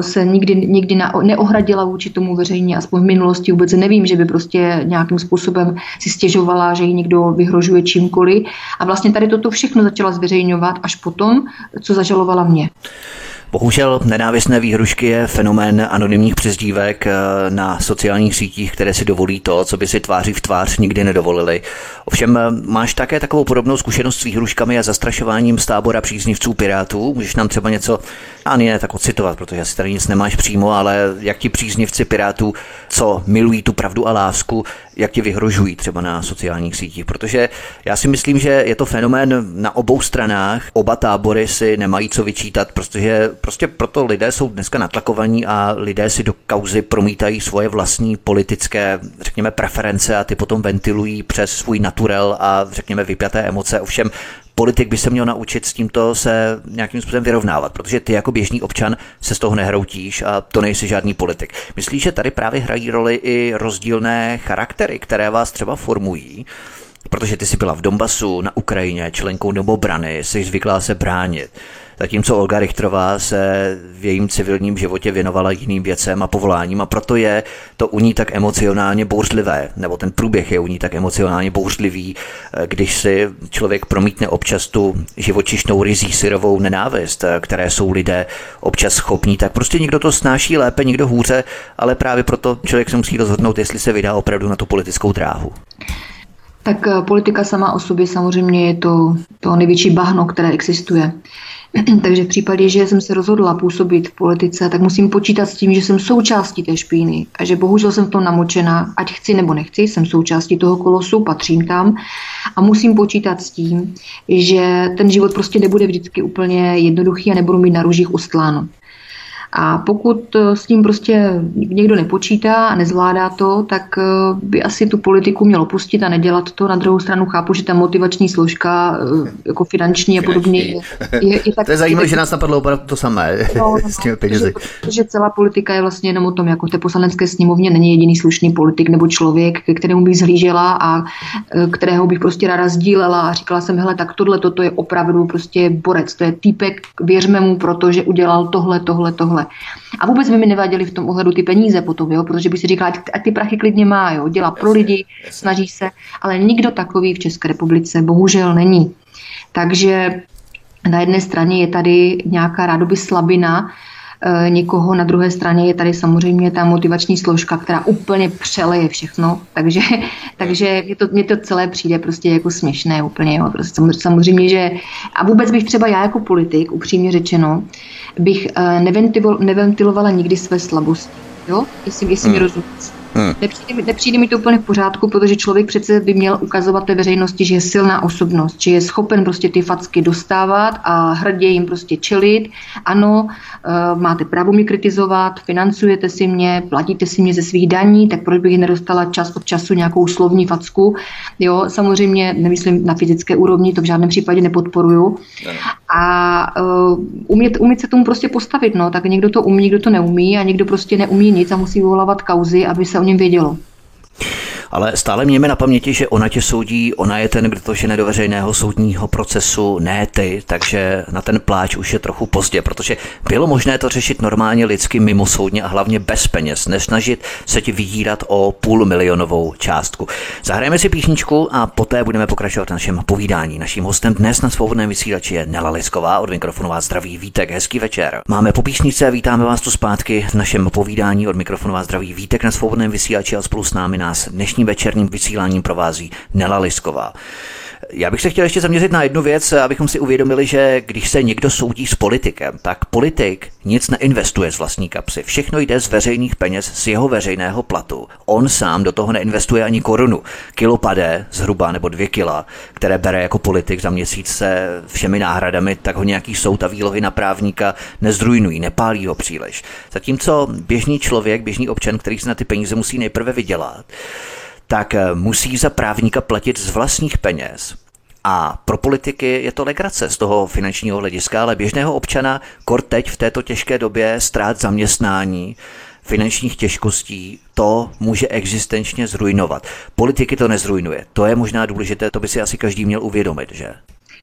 se nikdy, nikdy na, neohradila vůči tomu veřejně, aspoň v minulosti vůbec nevím, že by prostě nějakým způsobem si stěžovala, že jí někdo vyhrožuje čímkoliv. A vlastně tady toto všechno začala zveřejňovat až potom, co zažalovala mě. Bohužel nenávistné výhrušky je fenomén anonymních přezdívek eh, na sociálních sítích, které si dovolí to, co by si tváří v tvář nikdy nedovolili. Ovšem eh, máš také takovou podobnou zkušenost s výhruškami a zastrašováním z tábora příznivců Pirátů? Můžeš nám třeba něco, ani ne tak ocitovat, protože asi tady nic nemáš přímo, ale jak ti příznivci Pirátů, co milují tu pravdu a lásku, jak ti vyhrožují třeba na sociálních sítích, protože já si myslím, že je to fenomén na obou stranách. Oba tábory si nemají co vyčítat, protože prostě proto lidé jsou dneska natlakovaní a lidé si do kauzy promítají svoje vlastní politické, řekněme, preference a ty potom ventilují přes svůj naturel a řekněme vypjaté emoce. Ovšem politik by se měl naučit s tímto se nějakým způsobem vyrovnávat, protože ty jako běžný občan se z toho nehroutíš a to nejsi žádný politik. Myslíš, že tady právě hrají roli i rozdílné charaktery, které vás třeba formují? Protože ty jsi byla v Donbasu, na Ukrajině, členkou domobrany, jsi zvyklá se bránit zatímco Olga Richterová se v jejím civilním životě věnovala jiným věcem a povoláním a proto je to u ní tak emocionálně bouřlivé, nebo ten průběh je u ní tak emocionálně bouřlivý, eh, když si člověk promítne občas tu živočišnou rizí syrovou nenávist, eh, které jsou lidé občas schopní, tak prostě někdo to snáší lépe, někdo hůře, ale právě proto člověk se musí rozhodnout, jestli se vydá opravdu na tu politickou dráhu. Tak eh, politika sama o sobě samozřejmě je to, to největší bahno, které existuje. (clears throat) Takže v případě, že jsem se rozhodla působit v politice, tak musím počítat s tím, že jsem součástí té špíny a že bohužel jsem v tom namočená, ať chci nebo nechci, jsem součástí toho kolosu, patřím tam a musím počítat s tím, že ten život prostě nebude vždycky úplně jednoduchý a nebudu mít na růžích ustláno. A pokud eh, s tím prostě někdo nepočítá a nezvládá to, tak eh, by asi tu politiku mělo pustit a nedělat to. Na druhou stranu chápu, že ta motivační složka, eh, jako finanční a podobně, je, je, je tak... To je zajímavé, že nás napadlo opravdu to samé no, (laughs) no, s těmi penězi. Protože, protože celá politika je vlastně jenom o tom, jako v té poslanecké sněmovně není jediný slušný politik nebo člověk, ke kterému bych zhlížela a kterého bych prostě ráda sdílela a říkala jsem, hele, tak tohle, toto je opravdu prostě borec, to je týpek, věřme mu, protože udělal tohle, tohle, tohle. A vůbec by mi nevadily v tom ohledu ty peníze potom, jo, protože by si říkala, ať ty prachy klidně má, jo, dělá pro lidi, snaží se, ale nikdo takový v České republice bohužel není. Takže na jedné straně je tady nějaká rádoby slabina, e, někoho, na druhé straně je tady samozřejmě ta motivační složka, která úplně přeleje všechno, takže, (laughs) takže mě, to, mě to celé přijde prostě jako směšné úplně, jo. Prostě samozřejmě, že a vůbec bych třeba já jako politik, upřímně řečeno, bych eh, neventilovala nikdy své slabosti. Jo? Jestli, jestli hmm. mi rozumíš. Hmm. Nepřijde, mi, nepřijde mi to úplně v pořádku, protože člověk přece by měl ukazovat té veřejnosti, že je silná osobnost, že je schopen prostě ty facky dostávat a hrdě jim prostě čelit. Ano, uh, máte právo mě kritizovat, financujete si mě, platíte si mě ze svých daní, tak proč bych nedostala čas od času nějakou slovní facku. Jo, samozřejmě nemyslím na fyzické úrovni, to v žádném případě nepodporuju. A uh, umět, umět se tomu prostě postavit, no, tak někdo to umí, někdo to neumí a někdo prostě neumí nic a musí vyvolávat kauzy, aby se něm vědělo. Ale stále mějme na paměti, že ona tě soudí, ona je ten, kdo to žene do veřejného soudního procesu, ne ty, takže na ten pláč už je trochu pozdě, protože bylo možné to řešit normálně lidsky mimo soudně a hlavně bez peněz, nesnažit se ti vydírat o půl milionovou částku. Zahrajeme si písničku a poté budeme pokračovat v našem povídání. Naším hostem dnes na svobodném vysílači je Nela Lisková, od mikrofonu vás zdraví Vítek, hezký večer. Máme po písničce, vítáme vás tu zpátky v našem povídání od mikrofonu vás zdraví Vítek na svobodném vysílači a spolu s námi nás dnešní večerním vysíláním provází Nela Lisková. Já bych se chtěl ještě zaměřit na jednu věc, abychom si uvědomili, že když se někdo soudí s politikem, tak politik nic neinvestuje z vlastní kapsy. Všechno jde z veřejných peněz, z jeho veřejného platu. On sám do toho neinvestuje ani korunu. Kilo pade, zhruba nebo dvě kila, které bere jako politik za měsíc se všemi náhradami, tak ho nějaký soud a výlohy na právníka nezdrujnují, nepálí ho příliš. Zatímco běžný člověk, běžný občan, který si na ty peníze musí nejprve vydělat, tak eh, musí za právníka platit z vlastních peněz. A pro politiky je to legrace z toho finančního hlediska, ale běžného občana kor teď v této těžké době ztrát zaměstnání, finančních těžkostí, to může existenčně zrujnovat. Politiky to nezrujnuje. To je možná důležité, to by si asi každý měl uvědomit, že?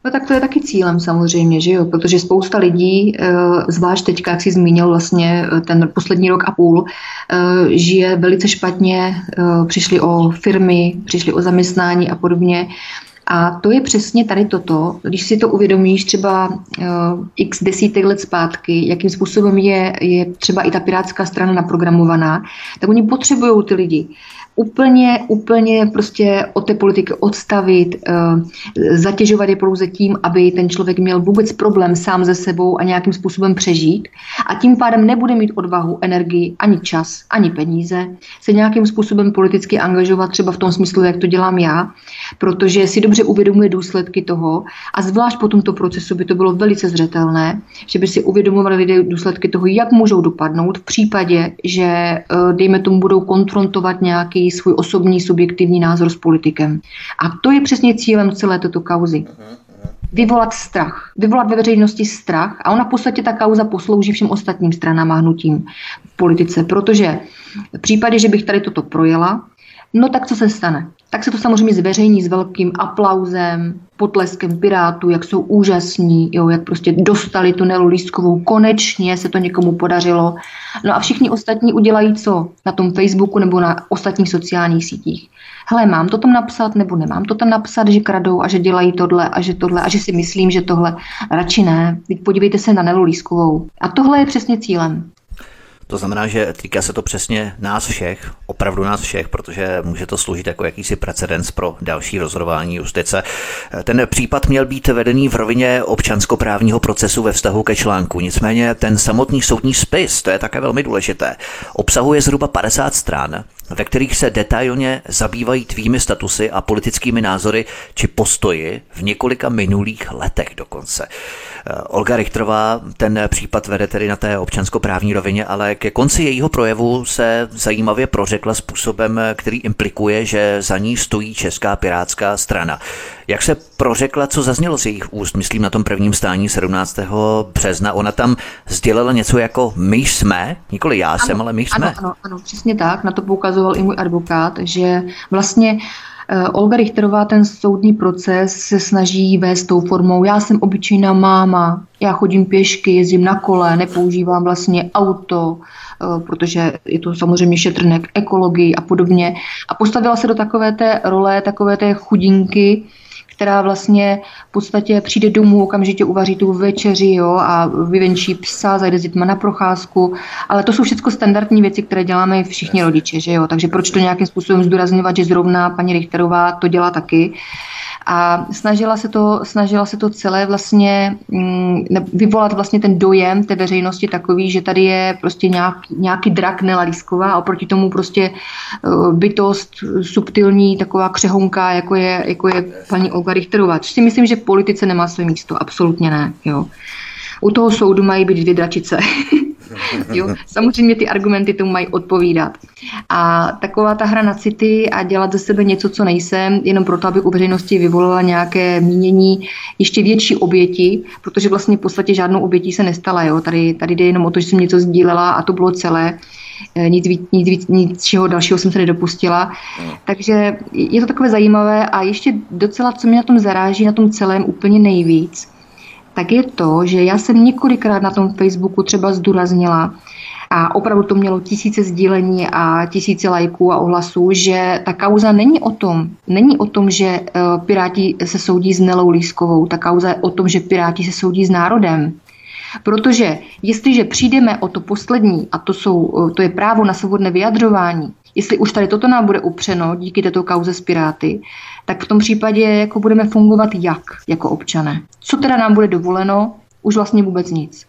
No tak to je taky cílem samozřejmě, že jo, protože spousta lidí, eh, zvlášť teďka, jak jsi zmínil vlastně eh, ten poslední rok a půl, eh, žije velice špatně, přišli o firmy, přišli o zaměstnání a podobně. A to je přesně tady toto, když si to uvědomíš třeba x desítek let zpátky, jakým způsobem je, je třeba i ta pirátská strana naprogramovaná, tak oni potřebují ty lidi úplně, úplně prostě od té politiky odstavit, eh, zatěžovat je pouze tím, aby ten člověk měl vůbec problém sám ze sebou a nějakým způsobem přežít. A tím pádem nebude mít odvahu, energii, ani čas, ani peníze se nějakým způsobem politicky angažovat třeba v tom smyslu, jak to dělám já, protože si dobře uvědomuje důsledky toho a zvlášť po tomto procesu by to bylo velice zřetelné, že by si uvědomovali lidé důsledky toho, jak můžou dopadnout v případě, že eh, dejme tomu budou konfrontovat nějaký svůj osobní subjektivní názor s politikem. A to je přesně cílem celé této kauzy. Vyvolat strach. Vyvolat ve veřejnosti strach a ona v podstatě ta kauza poslouží všem ostatním stranám a hnutím v politice, protože v případě, že bych tady toto projela, no tak co se stane? Tak se to samozřejmě zveřejní s velkým aplauzem, potleskem Pirátů, jak jsou úžasní, jo, jak prostě dostali tunelu lístkovou, konečně se to někomu podařilo. No a všichni ostatní udělají co? Na tom Facebooku nebo na ostatních sociálních sítích. Hele, mám to tam napsat nebo nemám to tam napsat, že kradou a že dělají tohle a že tohle a že si myslím, že tohle. Radši ne. Teď podívejte se na Nelu Lískovou. A tohle je přesně cílem. To znamená, že týká se to přesně nás všech, opravdu nás všech, protože může to sloužit jako jakýsi precedens pro další rozhodování justice. Ten případ měl být vedený v rovině občanskoprávního procesu ve vztahu ke článku. Nicméně ten samotný soudní spis, to je také velmi důležité, obsahuje zhruba 50 stran, ve kterých se detailně zabývají tvými statusy a politickými názory či postoji v několika minulých letech dokonce. Eh, Olga Richterová ten případ vede tedy na té občanskoprávní rovině, ale ke konci jejího projevu se zajímavě prořekla způsobem, který implikuje, že za ní stojí Česká pirátská strana. Jak se prořekla, co zaznělo z jejich úst, myslím na tom prvním stání 17. března, ona tam sdělila něco jako my jsme, nikoli já ano, jsem, ale my jsme. Ano, ano, ano, přesně tak, na to poukazoval i můj advokát, že vlastně Eh, Olga Richterová ten soudní proces se snaží vést tou formou, já jsem obyčejná máma, já chodím pěšky, jezdím na kole, nepoužívám vlastně auto, eh, protože je to samozřejmě šetrné k ekologii a podobně. A postavila se do takové té role, takové té chudinky, která vlastně v podstatě přijde domů, okamžitě uvaří tu večeři jo, a vyvenčí psa, zajde s dětma na procházku. Ale to jsou všechno standardní věci, které děláme všichni rodiče. Že jo? Takže proč to nějakým způsobem zdůrazňovat, že zrovna paní Richterová to dělá taky. A snažila se to, snažila se to celé vlastně mm, vyvolat vlastně ten dojem té veřejnosti takový, že tady je prostě nějaký, nějaký drak Nela Lísková a oproti tomu prostě uh, bytost subtilní, taková křehonka, jako je, jako je paní Olga Richterová. Což si myslím, že politice nemá své místo, absolutně ne. Jo. U toho soudu mají být dvě dračice. (laughs) (laughs) jo? Samozřejmě ty argumenty tomu mají odpovídat. A taková ta hra na city a dělat ze sebe něco, co nejsem, jenom proto, aby u veřejnosti vyvolala nějaké mínění ještě větší oběti, protože vlastně v podstatě žádnou obětí se nestala. Jo? Tady, tady jde jenom o to, že jsem něco sdílela a to bylo celé e, nic, víc, nic, víc, nic čeho dalšího jsem se nedopustila. Takže je to takové zajímavé a ještě docela, co mě na tom zaráží, na tom celém úplně nejvíc, tak je to, že já jsem několikrát na tom Facebooku třeba zdůraznila, a opravdu to mělo tisíce sdílení a tisíce lajků a ohlasů, že ta kauza není o tom, není o tom, že eh, Piráti se soudí s Nelou Lískovou, ta kauza je o tom, že Piráti se soudí s národem. Protože jestliže přijdeme o to poslední, a to, jsou, eh, to je právo na svobodné vyjadřování, jestli už tady toto nám bude upřeno díky této kauze s Piráty, tak v tom případě jako budeme fungovat jak jako občané. Co teda nám bude dovoleno? Už vlastně vůbec nic.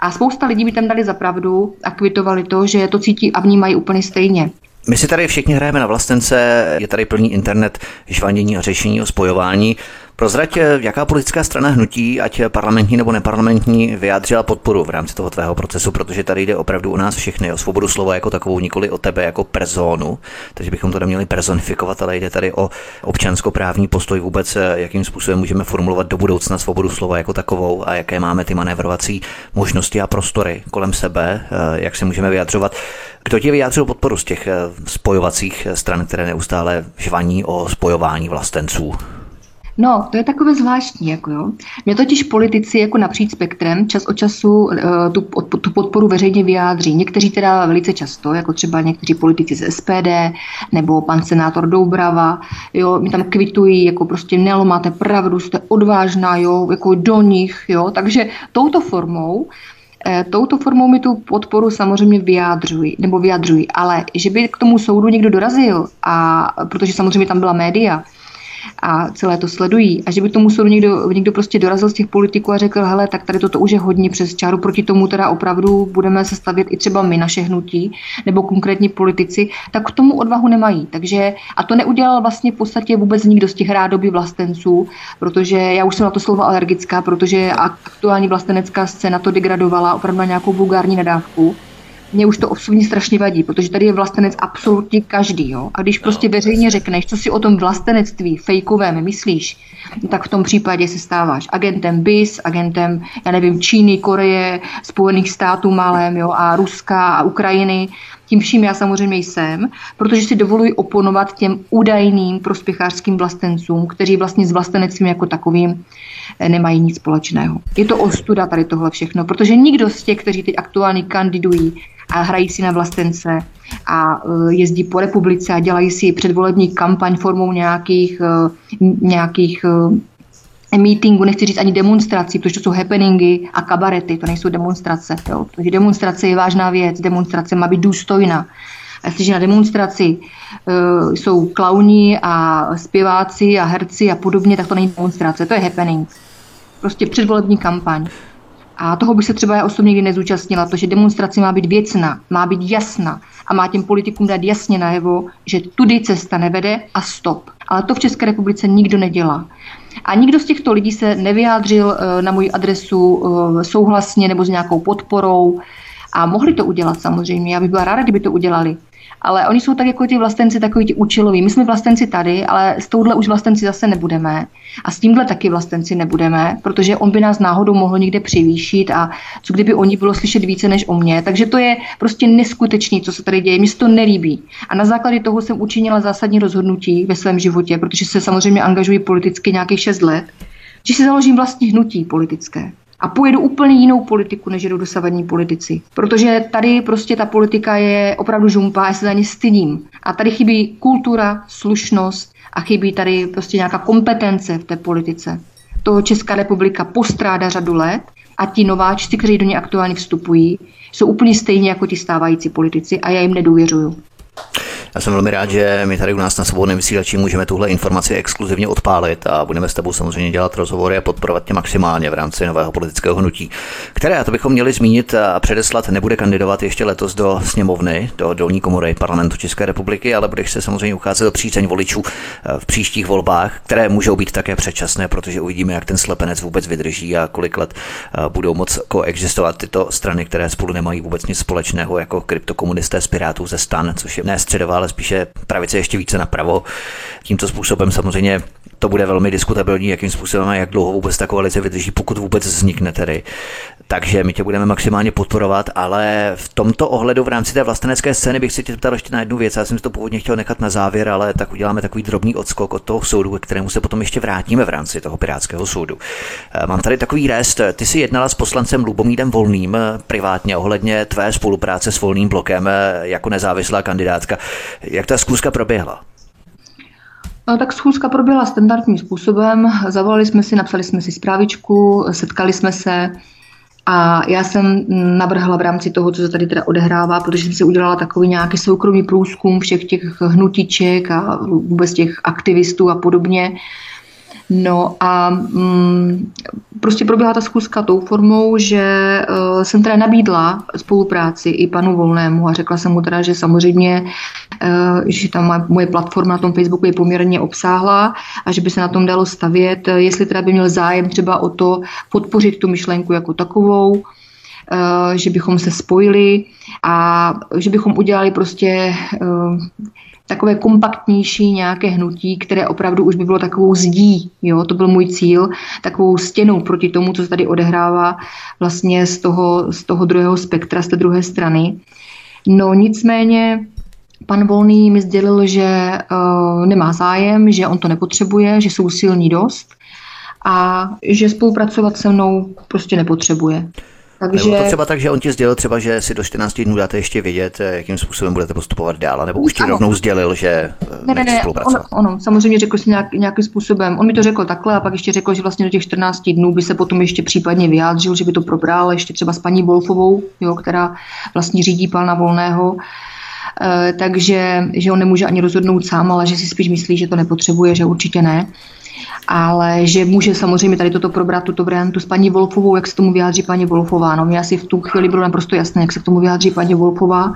A spousta lidí by tam dali za pravdu a kvitovali to, že to cítí a vnímají úplně stejně. My si tady všichni hrajeme na vlastence, je tady plný internet žvanění a řešení o spojování. Prozrať, jaká politická strana hnutí, ať parlamentní nebo neparlamentní, vyjádřila podporu v rámci toho tvého procesu, protože tady jde opravdu o nás všechny, o svobodu slova jako takovou, nikoli o tebe jako personu, takže bychom to neměli personifikovat, ale jde tady o občanskoprávní postoj vůbec, jakým způsobem můžeme formulovat do budoucna svobodu slova jako takovou a jaké máme ty manévrovací možnosti a prostory kolem sebe, jak se můžeme vyjadřovat. Kdo ti vyjádřil podporu z těch spojovacích stran, které neustále žvaní o spojování vlastenců? No, to je takové zvláštní, jako jo. Mě totiž politici jako napříč spektrem čas od času uh, tu, tu podporu veřejně vyjádří. Někteří teda velice často, jako třeba někteří politici z SPD nebo pan senátor Doubrava, jo, mi tam kvitují, jako prostě Nelo, máte pravdu, jste odvážná, jo, jako do nich, jo. Takže touto formou eh, Touto formou mi tu podporu samozřejmě vyjádřují, nebo vyjadřují, ale že by k tomu soudu někdo dorazil, a protože samozřejmě tam byla média, a celé to sledují. A že by tomu soudu někdo, někdo prostě dorazil z těch politiků a řekl, hele, tak tady toto už je hodně přes čáru, proti tomu teda opravdu budeme se stavět i třeba my, naše hnutí, nebo konkrétní politici, tak k tomu odvahu nemají. Takže, a to neudělal vlastně v podstatě vůbec nikdo z těch rádoby vlastenců, protože já už jsem na to slovo alergická, protože aktuální vlastenecká scéna to degradovala opravdu na nějakou vulgární nadávku mě už to osobně strašně vadí, protože tady je vlastenec absolutně každý. Jo? A když prostě veřejně řekneš, co si o tom vlastenectví fejkovém myslíš, tak v tom případě se stáváš agentem BIS, agentem, já nevím, Číny, Koreje, Spojených států malém, jo, a Ruska a Ukrajiny. Tím vším já samozřejmě jsem, protože si dovoluji oponovat těm údajným prospěchářským vlastencům, kteří vlastně s vlastenectvím jako takovým eh, nemají nic společného. Je to ostuda tady tohle všechno, protože nikdo z těch, kteří teď aktuálně kandidují a hrají si na vlastence a e, jezdí po republice a dělají si předvolební kampaň formou nějakých, e, nějakých e, meetingu, nechci říct ani demonstrací, protože to jsou happeningy a kabarety, to nejsou demonstrace. Jo. Protože demonstrace je vážná věc, demonstrace má být důstojná. A jestliže na demonstraci uh, jsou klauni a zpěváci a herci a podobně, tak to není demonstrace, to je happening. Prostě předvolební kampaň. A toho bych se třeba já osobně nikdy nezúčastnila, protože demonstrace má být věcná, má být jasná a má těm politikům dát jasně najevo, že tudy cesta nevede a stop. Ale to v České republice nikdo nedělá. A nikdo z těchto lidí se nevyjádřil eh, na moji adresu eh, souhlasně nebo s nějakou podporou. A mohli to udělat samozřejmě. Já bych byla ráda, kdyby to udělali ale oni jsou tak jako ti vlastenci takový ti účeloví. My jsme vlastenci tady, ale s touhle už vlastenci zase nebudeme. A s tímhle taky vlastenci nebudeme, protože on by nás náhodou mohl někde přivýšit a co kdyby oni bylo slyšet více než o mě. Takže to je prostě neskutečný, co se tady děje. Mně se to nelíbí. A na základě toho jsem učinila zásadní rozhodnutí ve svém životě, protože se samozřejmě angažuji politicky nějakých 6 let, že si založím vlastní hnutí politické a pojedu úplně jinou politiku, než jedou dosavadní politici. Protože tady prostě ta politika je opravdu žumpa, já se za ně stydím. A tady chybí kultura, slušnost a chybí tady prostě nějaká kompetence v té politice. To Česká republika postráda řadu let a ti nováčci, kteří do ní aktuálně vstupují, jsou úplně stejní jako ti stávající politici a já jim nedůvěřuju. Já jsem velmi rád, že my tady u nás na svobodném vysílači můžeme tuhle informaci exkluzivně odpálit a budeme s tebou samozřejmě dělat rozhovory a podporovat tě maximálně v rámci nového politického hnutí, které, a to bychom měli zmínit a předeslat, nebude kandidovat ještě letos do sněmovny, do dolní komory parlamentu České republiky, ale budeš se samozřejmě ucházet o přízeň voličů eh, v příštích volbách, které můžou být také předčasné, protože uvidíme, jak ten slepenec vůbec vydrží a kolik let eh, budou moc koexistovat tyto strany, které spolu nemají vůbec nic společného, jako kryptokomunisté z Pirátů ze stan, což je ne středová ale spíše pravice ještě více napravo. Tímto způsobem samozřejmě to bude velmi diskutabilní, jakým způsobem a jak dlouho vůbec ta koalice vydrží, pokud vůbec vznikne tedy. Takže my tě budeme maximálně podporovat, ale v tomto ohledu v rámci té vlastenecké scény bych se tě ptal ještě na jednu věc. Já jsem to původně chtěl nechat na závěr, ale tak uděláme takový drobný odskok od toho soudu, k kterému se potom ještě vrátíme v rámci toho Pirátského soudu. Eh, mám tady takový rest. Ty jsi jednala s poslancem Lubomídem Volným eh, privátně ohledně tvé spolupráce s Volným blokem eh, jako nezávislá kandidátka. Jak ta zkuska proběhla? No, tak schůzka proběhla standardním způsobem. Zavolali jsme si, napsali jsme si zprávičku, setkali jsme se a já jsem navrhla v rámci toho, co se tady teda odehrává, protože jsem si udělala takový nějaký soukromý průzkum všech těch hnutiček a vůbec těch aktivistů a podobně. No a mm, prostě proběhla ta zkuska tou formou, že uh, jsem teda nabídla spolupráci i panu Volnému a řekla jsem mu teda, že samozřejmě, uh, že tam moje platforma na tom Facebooku je poměrně obsáhlá a že by se na tom dalo stavět, jestli teda by měl zájem třeba o to podpořit tu myšlenku jako takovou, uh, že bychom se spojili a že bychom udělali prostě takové kompaktnější nějaké hnutí, které opravdu už by bylo takovou zdí. Jo? To byl můj cíl, takovou stěnou proti tomu, co se tady odehrává vlastně z toho, z toho druhého spektra, z té druhé strany. No nicméně Pan Volný mi sdělil, že uh, nemá zájem, že on to nepotřebuje, že jsou silní dost a že spolupracovat se mnou prostě nepotřebuje. Takže... Nebo to třeba tak, že on ti sdělil třeba, že si do 14 dnů dáte ještě vědět, eh, jakým způsobem budete postupovat dál, nebo už ti ano. rovnou sdělil, že eh, ne, ne, ne, spolupracovat. Ono, ono, samozřejmě řekl si nějak, nějakým způsobem. On mi to řekl takhle a pak ještě řekl, že vlastně do těch 14 dnů by se potom ještě případně vyjádřil, že by to probral ještě třeba s paní Wolfovou, jo, která vlastně řídí pana Volného. E, takže že on nemůže ani rozhodnout sám, ale že si spíš myslí, že to nepotřebuje, že určitě ne ale že může samozřejmě tady toto probrat, tuto variantu s paní Wolfovou, jak se tomu vyjádří paní Wolfová. No, mě asi v tu chvíli bylo naprosto jasné, jak se k tomu vyjádří paní Wolfová,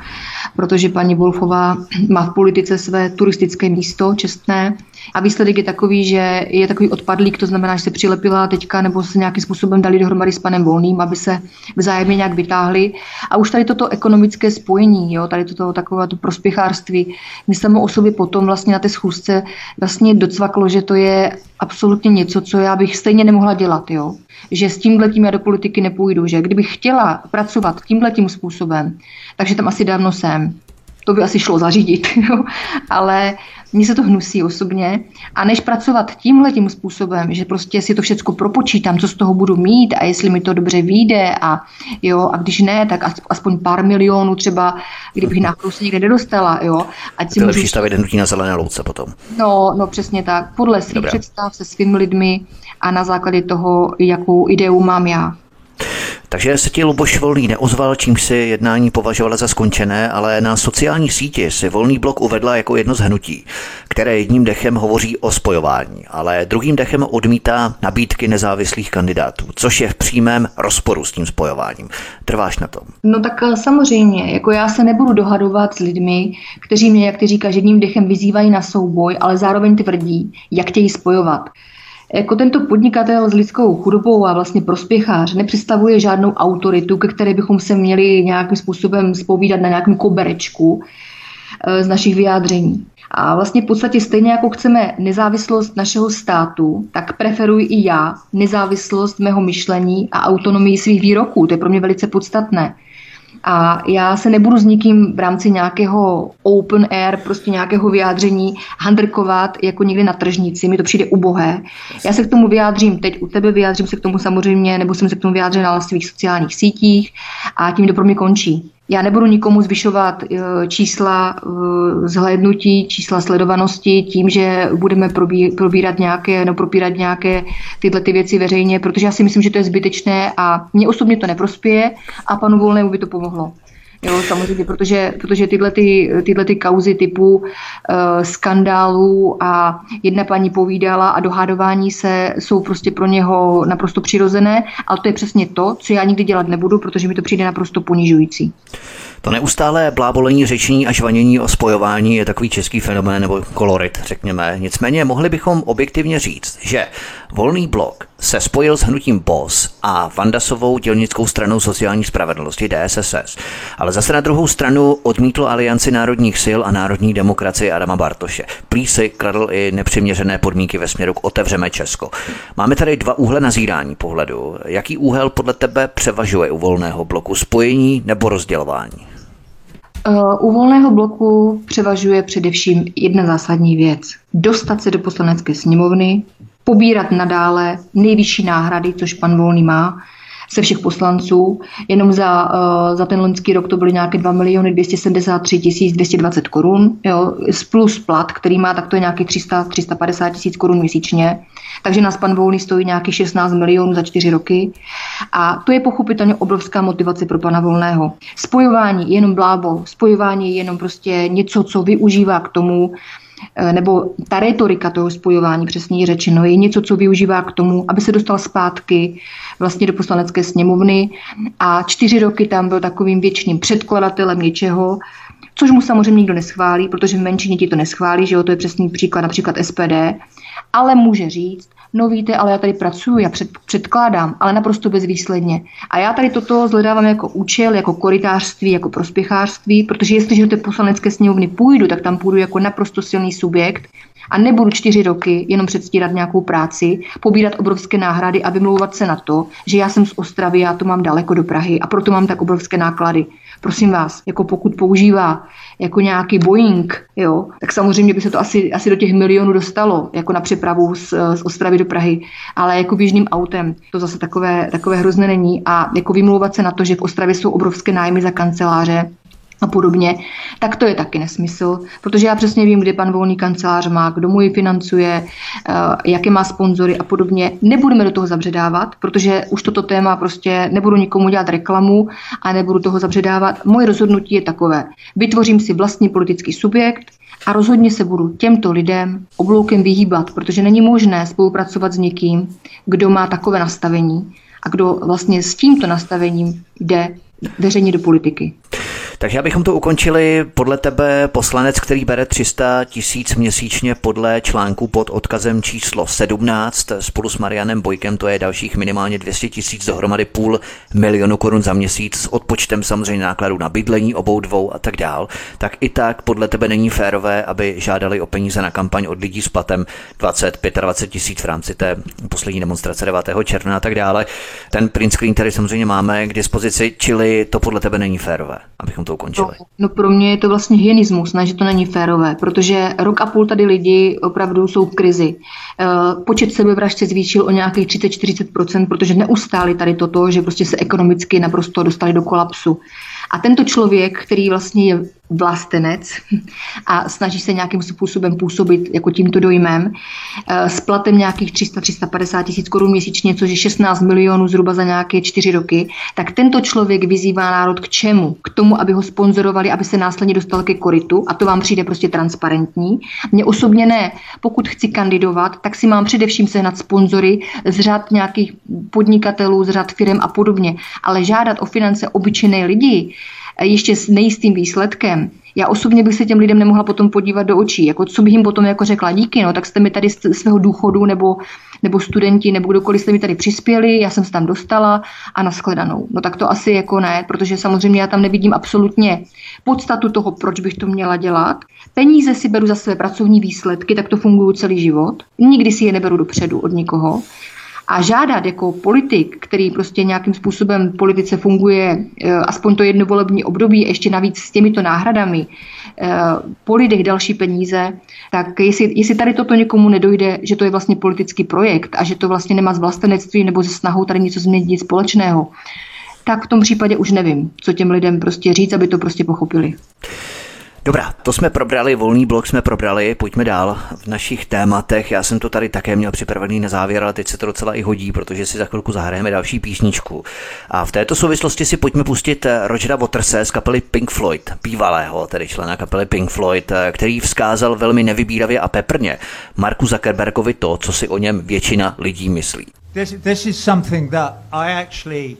protože paní Wolfová má v politice své turistické místo čestné a výsledek je takový, že je takový odpadlík, to znamená, že se přilepila teďka nebo se nějakým způsobem dali dohromady s panem Volným, aby se vzájemně nějak vytáhli. A už tady toto ekonomické spojení, jo, tady toto takové to prospěchárství, my samo o sobě potom vlastně na té schůzce vlastně docvaklo, že to je absolutně něco, co já bych stejně nemohla dělat, jo. Že s tímhle tím já do politiky nepůjdu, že kdybych chtěla pracovat tímhle tím způsobem, takže tam asi dávno jsem. To by asi šlo zařídit, (laughs) jo. ale mně se to hnusí osobně. A než pracovat tímhle tím způsobem, že prostě si to všechno propočítám, co z toho budu mít a jestli mi to dobře vyjde a jo, a když ne, tak aspoň pár milionů třeba, kdybych náhodou se někde nedostala, jo. Ať si to můžu... stavit hnutí na zelené louce potom. No, no přesně tak. Podle svých představ se svými lidmi a na základě toho, jakou ideu mám já. Takže se ti Luboš Volný neozval, čím si jednání považovala za skončené, ale na sociální síti si Volný blok uvedla jako jedno z hnutí, které jedním dechem hovoří o spojování, ale druhým dechem odmítá nabídky nezávislých kandidátů, což je v přímém rozporu s tím spojováním. Trváš na tom? No tak eh, samozřejmě, jako já se nebudu dohadovat s lidmi, kteří mě, jak ty říkáš, jedním dechem vyzývají na souboj, ale zároveň tvrdí, jak chtějí spojovat. Jako tento podnikatel s lidskou chudobou a vlastně prospěchář nepředstavuje žádnou autoritu, ke které bychom se měli nějakým způsobem spovídat na nějakém koberečku eh, z našich vyjádření. A vlastně v podstatě stejně jako chceme nezávislost našeho státu, tak preferuji i já nezávislost mého myšlení a autonomii svých výroků. To je pro mě velice podstatné. A já se nebudu s nikým v rámci nějakého open air, prostě nějakého vyjádření handrkovat jako někde na tržnici. Mi to přijde ubohé. Já se k tomu vyjádřím teď u tebe, vyjádřím se k tomu samozřejmě, nebo jsem se k tomu vyjádřila na svých sociálních sítích a tím to pro mě končí. Já nebudu nikomu zvyšovat eh, čísla eh, zhlédnutí, čísla sledovanosti tím, že budeme probírat nějaké, no, propírat nějaké tyhle ty věci veřejně, protože já si myslím, že to je zbytečné a mně osobně to neprospěje a panu Volnému by to pomohlo. Jo, samozřejmě, protože, protože tyhle, ty, tyhle ty kauzy typu uh, skandálů a jedna paní povídala a dohádování se jsou prostě pro něho naprosto přirozené, ale to je přesně to, co já nikdy dělat nebudu, protože mi to přijde naprosto ponižující. To neustálé blábolení řečení a žvanění o spojování je takový český fenomén nebo kolorit, řekněme. Nicméně mohli bychom objektivně říct, že volný blok se spojil s hnutím BOS a Vandasovou dělnickou stranou sociální spravedlnosti DSSS. Ale zase na druhou stranu odmítl alianci národních sil a národní demokracie Adama Bartoše. Prý si kladl i nepřiměřené podmínky ve směru k otevřeme Česko. Máme tady dva úhle nazírání pohledu. Jaký úhel podle tebe převažuje u volného bloku? Spojení nebo rozdělování? U volného bloku převažuje především jedna zásadní věc. Dostat se do poslanecké sněmovny, pobírat nadále nejvyšší náhrady, což pan Volný má, se všech poslanců. Jenom za, uh, za ten loňský rok to byly nějaké 2 miliony 273 tisíc 220 korun, jo, plus plat, který má, tak to je nějaký 300, 350 tisíc korun měsíčně. Takže nás pan Volný stojí nějaký 16 milionů za čtyři roky. A to je pochopitelně obrovská motivace pro pana Volného. Spojování je jenom blábo, spojování je jenom prostě něco, co využívá k tomu, Eh, nebo ta retorika toho spojování, přesně řečeno, je něco, co využívá k tomu, aby se dostal zpátky vlastně do poslanecké sněmovny. A čtyři roky tam byl takovým věčným předkladatelem něčeho, což mu samozřejmě nikdo neschválí, protože v menšině ti to neschválí, že jo, to je přesný příklad například SPD, ale může říct, no víte, ale já tady pracuji, já před, předkládám, ale naprosto bezvýsledně. A já tady toto zhledávám jako účel, jako koritářství, jako prospěchářství, protože jestliže do té poslanecké sněmovny půjdu, tak tam půjdu jako naprosto silný subjekt a nebudu čtyři roky jenom předstírat nějakou práci, pobírat obrovské náhrady a vymlouvat se na to, že já jsem z Ostravy, já to mám daleko do Prahy a proto mám tak obrovské náklady. Prosím vás, jako pokud používá jako nějaký Boeing, jo, tak samozřejmě by se to asi, asi do těch milionů dostalo, jako na přepravu z, z Ostravy do Prahy, ale jako běžným autem to zase takové, takové hrozné není. A jako vymlouvat se na to, že v Ostravě jsou obrovské nájmy za kanceláře, a podobně, tak to je taky nesmysl, protože já přesně vím, kde pan volný kancelář má, kdo mu ji financuje, eh, jaké má sponzory a podobně. Nebudeme do toho zabředávat, protože už toto téma prostě nebudu nikomu dělat reklamu a nebudu toho zabředávat. Moje rozhodnutí je takové. Vytvořím si vlastní politický subjekt, a rozhodně se budu těmto lidem obloukem vyhýbat, protože není možné spolupracovat s někým, kdo má takové nastavení a kdo vlastně s tímto nastavením jde veřejně do politiky. Takže abychom to ukončili, podle tebe poslanec, který bere 300 tisíc měsíčně podle článku pod odkazem číslo 17 spolu s Marianem Bojkem, to je dalších minimálně 200 tisíc dohromady půl milionu korun za měsíc s odpočtem samozřejmě nákladů na bydlení obou dvou a tak dál, tak i tak podle tebe není férové, aby žádali o peníze na kampaň od lidí s platem 20, 25 tisíc v rámci té poslední demonstrace 9. června a tak dále. Ten print screen tady samozřejmě máme k dispozici, čili to podle tebe není férové, abychom to ukončili? No, no pro mě je to vlastně hyenismus, ne, že to není férové, protože rok a půl tady lidi opravdu jsou v krizi. Uh, počet sebevražd se zvýšil o nějakých 30-40%, protože neustáli tady toto, že prostě se ekonomicky naprosto dostali do kolapsu. A tento člověk, který vlastně je vlastenec a snaží se nějakým způsobem působit jako tímto dojmem eh, s platem nějakých 300-350 tisíc korun měsíčně, což je 16 milionů zhruba za nějaké čtyři roky, tak tento člověk vyzývá národ k čemu? K tomu, aby ho sponzorovali, aby se následně dostal ke koritu a to vám přijde prostě transparentní. Mně osobně ne. Pokud chci kandidovat, tak si mám především sehnat sponzory z řad nějakých podnikatelů, z řad firm a podobně. Ale žádat o finance obyčejné lidi, ještě s nejistým výsledkem, já osobně bych se těm lidem nemohla potom podívat do očí. Jako, co bych jim potom jako řekla, díky, no, tak jste mi tady z svého důchodu nebo, nebo studenti nebo kdokoliv jste mi tady přispěli, já jsem se tam dostala a nashledanou. No tak to asi jako ne, protože samozřejmě já tam nevidím absolutně podstatu toho, proč bych to měla dělat. Peníze si beru za své pracovní výsledky, tak to fungují celý život. Nikdy si je neberu dopředu od nikoho. A žádat jako politik, který prostě nějakým způsobem v politice funguje eh, aspoň to jedno volební období, ještě navíc s těmito náhradami, eh, po lidech další peníze, tak jestli, jestli tady toto někomu nedojde, že to je vlastně politický projekt a že to vlastně nemá z vlastenectví nebo ze snahou tady něco změnit společného, tak v tom případě už nevím, co těm lidem prostě říct, aby to prostě pochopili. Dobrá, to jsme probrali, volný blok jsme probrali, pojďme dál v našich tématech. Já jsem to tady také měl připravený na závěr, ale teď se to docela i hodí, protože si za chvilku zahrajeme další písničku. A v této souvislosti si pojďme pustit Rogera Waterse z kapely Pink Floyd, bývalého, tedy člena kapely Pink Floyd, který vzkázal velmi nevybíravě a peprně Marku Zuckerbergovi to, co si o něm většina lidí myslí. This, this is something that I actually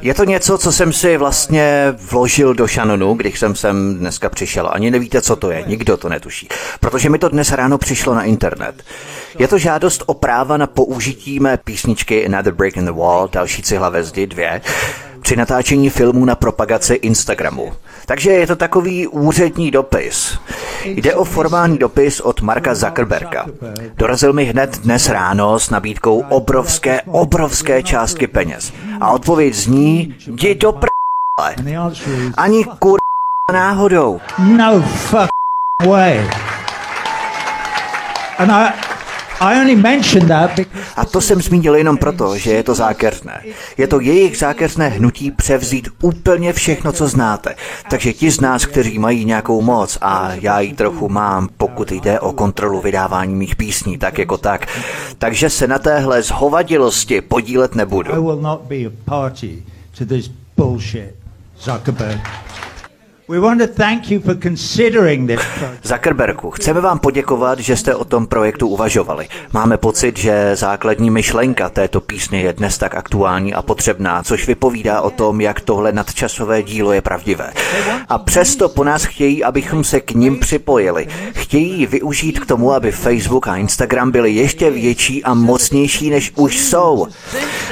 je to něco, co jsem si vlastně vložil do Shannonu, když jsem sem dneska přišel. Ani nevíte, co to je, nikdo to netuší. Protože mi to dnes ráno přišlo na internet. Je to žádost o práva na použití mé písničky Another Break in the Wall, další cihla ve zdi, dvě, při natáčení filmů na propagaci Instagramu. Takže je to takový úřední dopis. Jde o formální dopis od Marka Zuckerberga. Dorazil mi hned dnes ráno s nabídkou obrovské, obrovské částky peněz. A odpověď zní, jdi do pr***. Ani kur... náhodou. No fuck way. And I, a to jsem zmínil jenom proto, že je to zákeřné. Je to jejich zákeřné hnutí převzít úplně všechno, co znáte. Takže ti z nás, kteří mají nějakou moc, a já ji trochu mám, pokud jde o kontrolu vydávání mých písní, tak jako tak, takže se na téhle zhovadilosti podílet nebudu. Zuckerberg. Zuckerbergu, chceme vám poděkovat, že jste o tom projektu uvažovali. Máme pocit, že základní myšlenka této písně je dnes tak aktuální a potřebná, což vypovídá o tom, jak tohle nadčasové dílo je pravdivé. A přesto po nás chtějí, abychom se k ním připojili. Chtějí využít k tomu, aby Facebook a Instagram byly ještě větší a mocnější, než už jsou.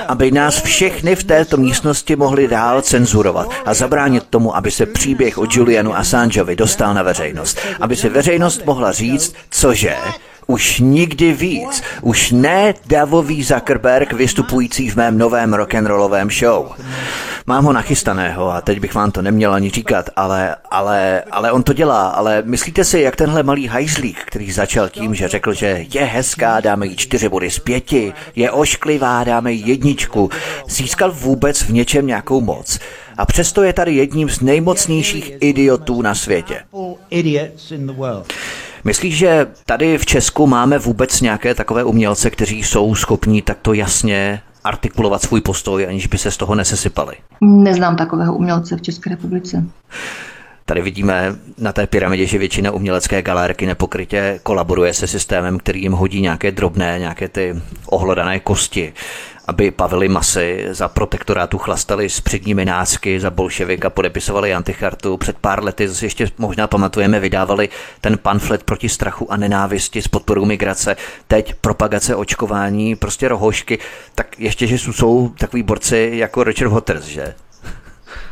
Aby nás všechny v této místnosti mohli dál cenzurovat a zabránit tomu, aby se příběh o Julianu Assangeovi dostal na veřejnost, aby si veřejnost mohla říct, cože, Už nikdy víc. Už ne davový Zuckerberg vystupující v mém novém rock'n'rollovém show. Mám ho nachystaného a teď bych vám to neměl ani říkat, ale, ale, ale on to dělá. Ale myslíte si, jak tenhle malý hajzlík, který začal tím, že řekl, že je hezká, dáme jí čtyři body z pěti, je ošklivá, dáme jí jedničku, získal vůbec v něčem nějakou moc. A přesto je tady jedním z nejmocnějších idiotů na světě. Myslíš, že tady v Česku máme vůbec nějaké takové umělce, kteří jsou schopní takto jasně artikulovat svůj postoj, aniž by se z toho nesesypali? Neznám takového umělce v České republice. Tady vidíme na té pyramidě, že většina umělecké galérky nepokrytě kolaboruje se systémem, který jim hodí nějaké drobné, nějaké ty ohlodané kosti aby pavili masy, za protektorátu chlastali s předními nácky, za bolševika podepisovali antichartu. Před pár lety, zase ještě možná pamatujeme, vydávali ten pamflet proti strachu a nenávisti s podporou migrace. Teď propagace očkování, prostě rohošky. Tak ještě, že jsou takový borci jako Richard Waters, že?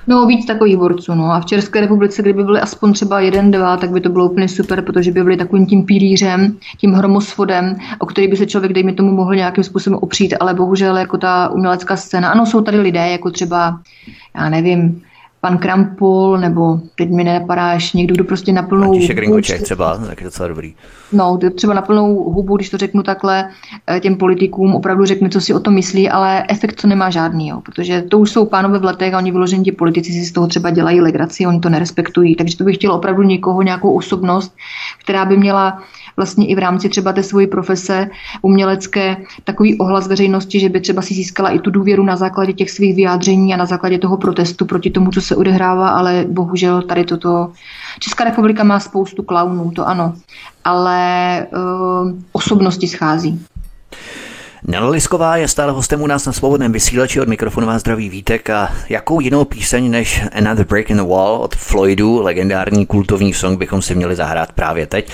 No, víc takových borců. No. A v České republice, kdyby byly aspoň třeba jeden, dva, tak by to bylo úplně super, protože by byli takovým tím pilířem, tím hromosvodem, o který by se člověk, dejme tomu, mohl nějakým způsobem opřít, ale bohužel jako ta umělecká scéna. Ano, jsou tady lidé, jako třeba, já nevím, pan Krampul, nebo teď mi nenapadáš někdo, kdo prostě na plnou hubu... třeba, tak je docela dobrý. No, třeba na plnou hubu, když to řeknu takhle, eh, těm politikům opravdu řekne, co si o tom myslí, ale efekt to nemá žádný, jo, protože to už jsou pánové v letech a oni vyložení ti politici si z toho třeba dělají legraci, oni to nerespektují, takže to bych chtěl opravdu někoho, nějakou osobnost, která by měla vlastně i v rámci třeba té své profese umělecké takový ohlas veřejnosti, že by třeba si získala i tu důvěru na základě těch svých vyjádření a na základě toho protestu proti tomu, co se odehrává, ale bohužel tady toto. Česká republika má spoustu klaunů, to ano, ale uh, osobnosti schází. Nela Lisková je stále hostem u nás na svobodném vysílači od mikrofonu vás zdraví Vítek a jakou jinou píseň než Another Break in the Wall od Floydu, legendární kultovní song, bychom si měli zahrát právě teď,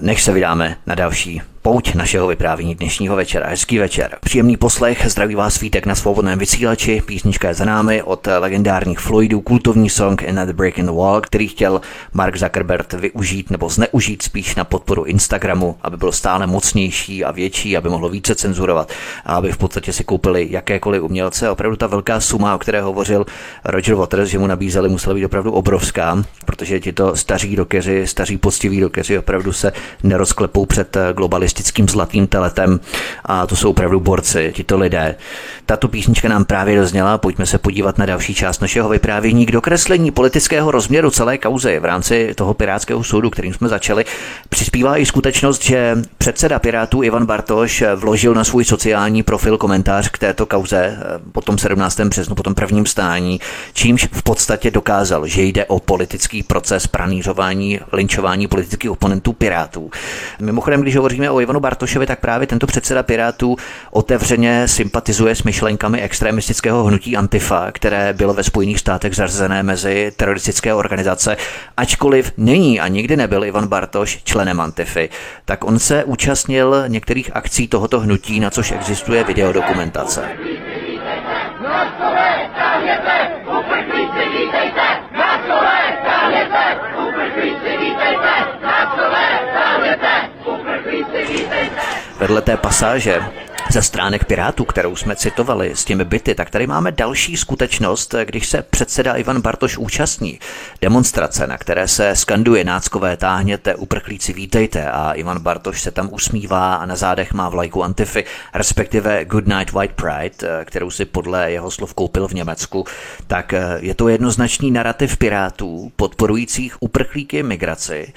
než se vydáme na další pouť našeho vyprávění dnešního večera. Hezký večer. Příjemný poslech, zdraví vás svítek na svobodném vysílači, písnička je za námi od legendárních Floydů, kultovní song Another Break in the Wall, který chtěl Mark Zuckerberg využít nebo zneužít spíš na podporu Instagramu, aby byl stále mocnější a větší, aby mohlo více cenzurovat a aby v podstatě si koupili jakékoliv umělce. Opravdu ta velká suma, o které hovořil Roger Waters, že mu nabízeli, musela být opravdu obrovská, protože tito staří dokeři, staří poctiví dokeři opravdu se nerozklepou před globalistou komunistickým zlatým teletem a to jsou opravdu borci, tito lidé. Tato písnička nám právě dozněla, pojďme se podívat na další část našeho vyprávění k dokreslení politického rozměru celé kauzy v rámci toho pirátského soudu, kterým jsme začali. Přispívá i skutečnost, že předseda Pirátů Ivan Bartoš vložil na svůj sociální profil komentář k této kauze po tom 17. březnu, po tom prvním stání, čímž v podstatě dokázal, že jde o politický proces pranířování, linčování politických oponentů Pirátů. Mimochodem, když hovoříme o Ivanu Bartošovi, tak právě tento předseda Pirátů otevřeně sympatizuje s myšlenkami extremistického hnutí Antifa, které bylo ve Spojených státech zařazené mezi teroristické organizace. Ačkoliv není a nikdy nebyl Ivan Bartoš členem Antify, tak on se účastnil některých akcí tohoto hnutí, na což existuje videodokumentace. Vedle té pasáže ze stránek Pirátů, kterou jsme citovali s těmi byty, tak tady máme další skutečnost, když se předseda Ivan Bartoš účastní demonstrace, na které se skanduje náckové táhněte, uprchlíci vítejte. A Ivan Bartoš se tam usmívá a na zádech má vlajku Antify, respektive Good Night White Pride, kterou si podle jeho slov koupil v Německu, tak je to jednoznačný narrativ Pirátů podporujících uprchlíky migraci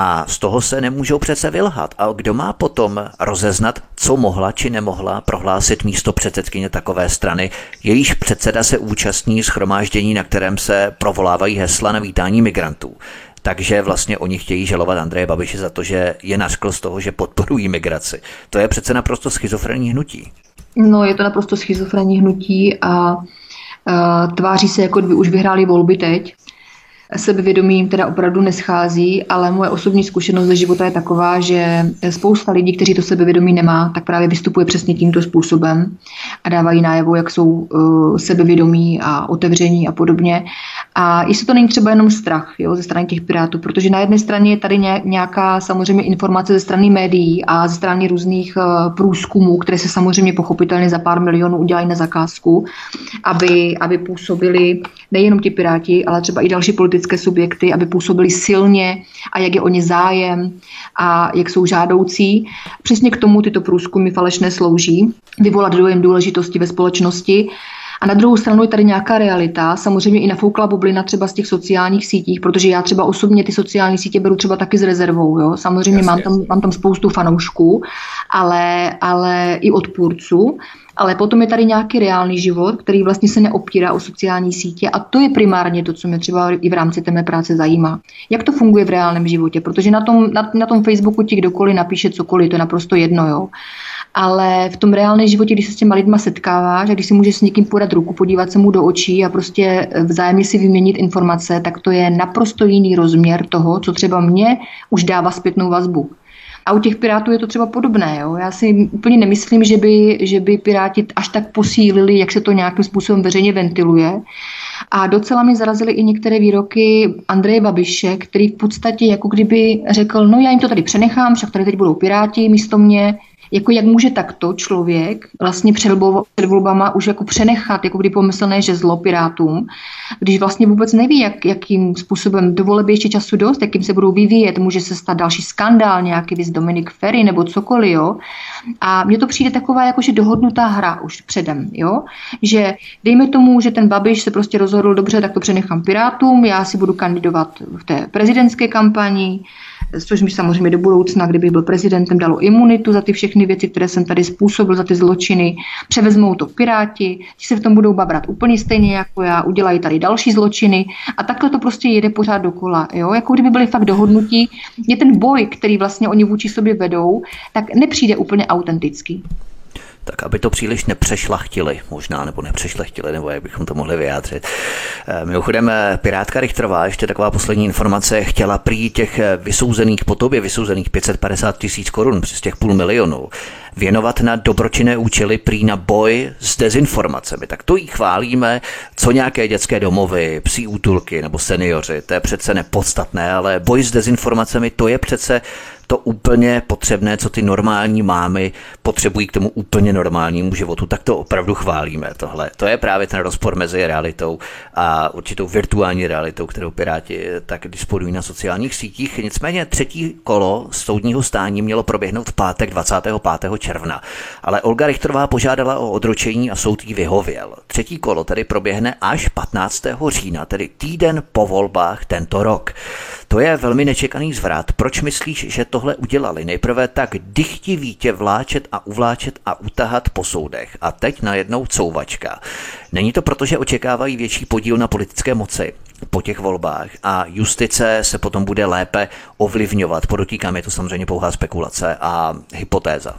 a z toho se nemůžou přece vylhat. A kdo má potom rozeznat, co mohla či nemohla prohlásit místo předsedkyně takové strany, jejíž předseda se účastní schromáždění, na kterém se provolávají hesla na vítání migrantů. Takže vlastně oni chtějí žalovat Andreje Babiše za to, že je nařkl z toho, že podporují migraci. To je přece naprosto schizofrenní hnutí. No, je to naprosto schizofrenní hnutí a uh, tváří se, jako by už vyhráli volby teď sebevědomí jim teda opravdu neschází, ale moje osobní zkušenost ze života je taková, že spousta lidí, kteří to sebevědomí nemá, tak právě vystupuje přesně tímto způsobem a dávají najevo, jak jsou uh, sebevědomí a otevření a podobně. A jestli to není třeba jenom strach jo, ze strany těch pirátů, protože na jedné straně je tady nějaká samozřejmě informace ze strany médií a ze strany různých uh, průzkumů, které se samozřejmě pochopitelně za pár milionů udělají na zakázku, aby, aby působili nejenom ti piráti, ale třeba i další politické subjekty, aby působili silně a jak je o ně zájem a jak jsou žádoucí. Přesně k tomu tyto průzkumy falešné slouží, vyvolat dojem důležitosti ve společnosti a na druhou stranu je tady nějaká realita, samozřejmě i nafoukla bublina třeba z těch sociálních sítích, protože já třeba osobně ty sociální sítě beru třeba taky s rezervou. Jo? Samozřejmě mám tam, mám tam spoustu fanoušků, ale, ale i odpůrců. Ale potom je tady nějaký reálný život, který vlastně se neopírá o sociální sítě a to je primárně to, co mě třeba i v rámci té mé práce zajímá. Jak to funguje v reálném životě, protože na tom, na, na tom Facebooku ti kdokoliv napíše cokoliv, to je naprosto jedno. Jo ale v tom reálném životě, když se s těma lidma setkáváš a když si můžeš s někým podat ruku, podívat se mu do očí a prostě vzájemně si vyměnit informace, tak to je naprosto jiný rozměr toho, co třeba mě už dává zpětnou vazbu. A u těch pirátů je to třeba podobné. Jo? Já si úplně nemyslím, že by, že by piráti až tak posílili, jak se to nějakým způsobem veřejně ventiluje. A docela mi zarazily i některé výroky Andreje Babiše, který v podstatě jako kdyby řekl, no já jim to tady přenechám, však tady teď budou piráti místo mě, jako jak může takto člověk vlastně před, volbama už jako přenechat, jako kdy pomyslné, že zlo pirátům, když vlastně vůbec neví, jak, jakým způsobem dovolí ještě času dost, jakým se budou vyvíjet, může se stát další skandál, nějaký vys Dominik Ferry nebo cokoliv, jo. A mně to přijde taková jakože dohodnutá hra už předem, jo. Že dejme tomu, že ten Babiš se prostě rozhodl, dobře, tak to přenechám pirátům, já si budu kandidovat v té prezidentské kampani, což mi samozřejmě do budoucna, kdyby byl prezidentem, dalo imunitu za ty všechny věci, které jsem tady způsobil, za ty zločiny. Převezmou to Piráti, ti se v tom budou babrat úplně stejně jako já, udělají tady další zločiny a takhle to prostě jede pořád dokola. Jo? Jako kdyby byli fakt dohodnutí, je ten boj, který vlastně oni vůči sobě vedou, tak nepřijde úplně autentický tak aby to příliš nepřešlachtili, možná, nebo nepřešlachtili, nebo jak bychom to mohli vyjádřit. Eh, mimochodem, eh, Pirátka Richterová, ještě taková poslední informace, chtěla prý těch eh, vysouzených po tobě, vysouzených 550 tisíc korun, přes těch půl milionu, věnovat na dobročinné účely prý na boj s dezinformacemi. Tak to jí chválíme, co nějaké dětské domovy, psí útulky nebo seniori, to je přece nepodstatné, ale boj s dezinformacemi, to je přece to úplně potřebné, co ty normální mámy potřebují k tomu úplně normálnímu životu, tak to opravdu chválíme tohle. To je právě ten rozpor mezi realitou a určitou virtuální realitou, kterou Piráti tak disponují na sociálních sítích. Nicméně třetí kolo soudního stání mělo proběhnout v pátek 25. června, ale Olga Richterová požádala o odročení a soud jí vyhověl. Třetí kolo tedy proběhne až 15. října, tedy týden po volbách tento rok. To je velmi nečekaný zvrat. Proč myslíš, že tohle udělali? Nejprve tak dychtivý tě vláčet a uvláčet a utahat po soudech. A teď najednou couvačka. Není to proto, že očekávají větší podíl na politické moci po těch volbách a justice se potom bude lépe ovlivňovat. Podotýkám, je to samozřejmě pouhá spekulace a hypotéza.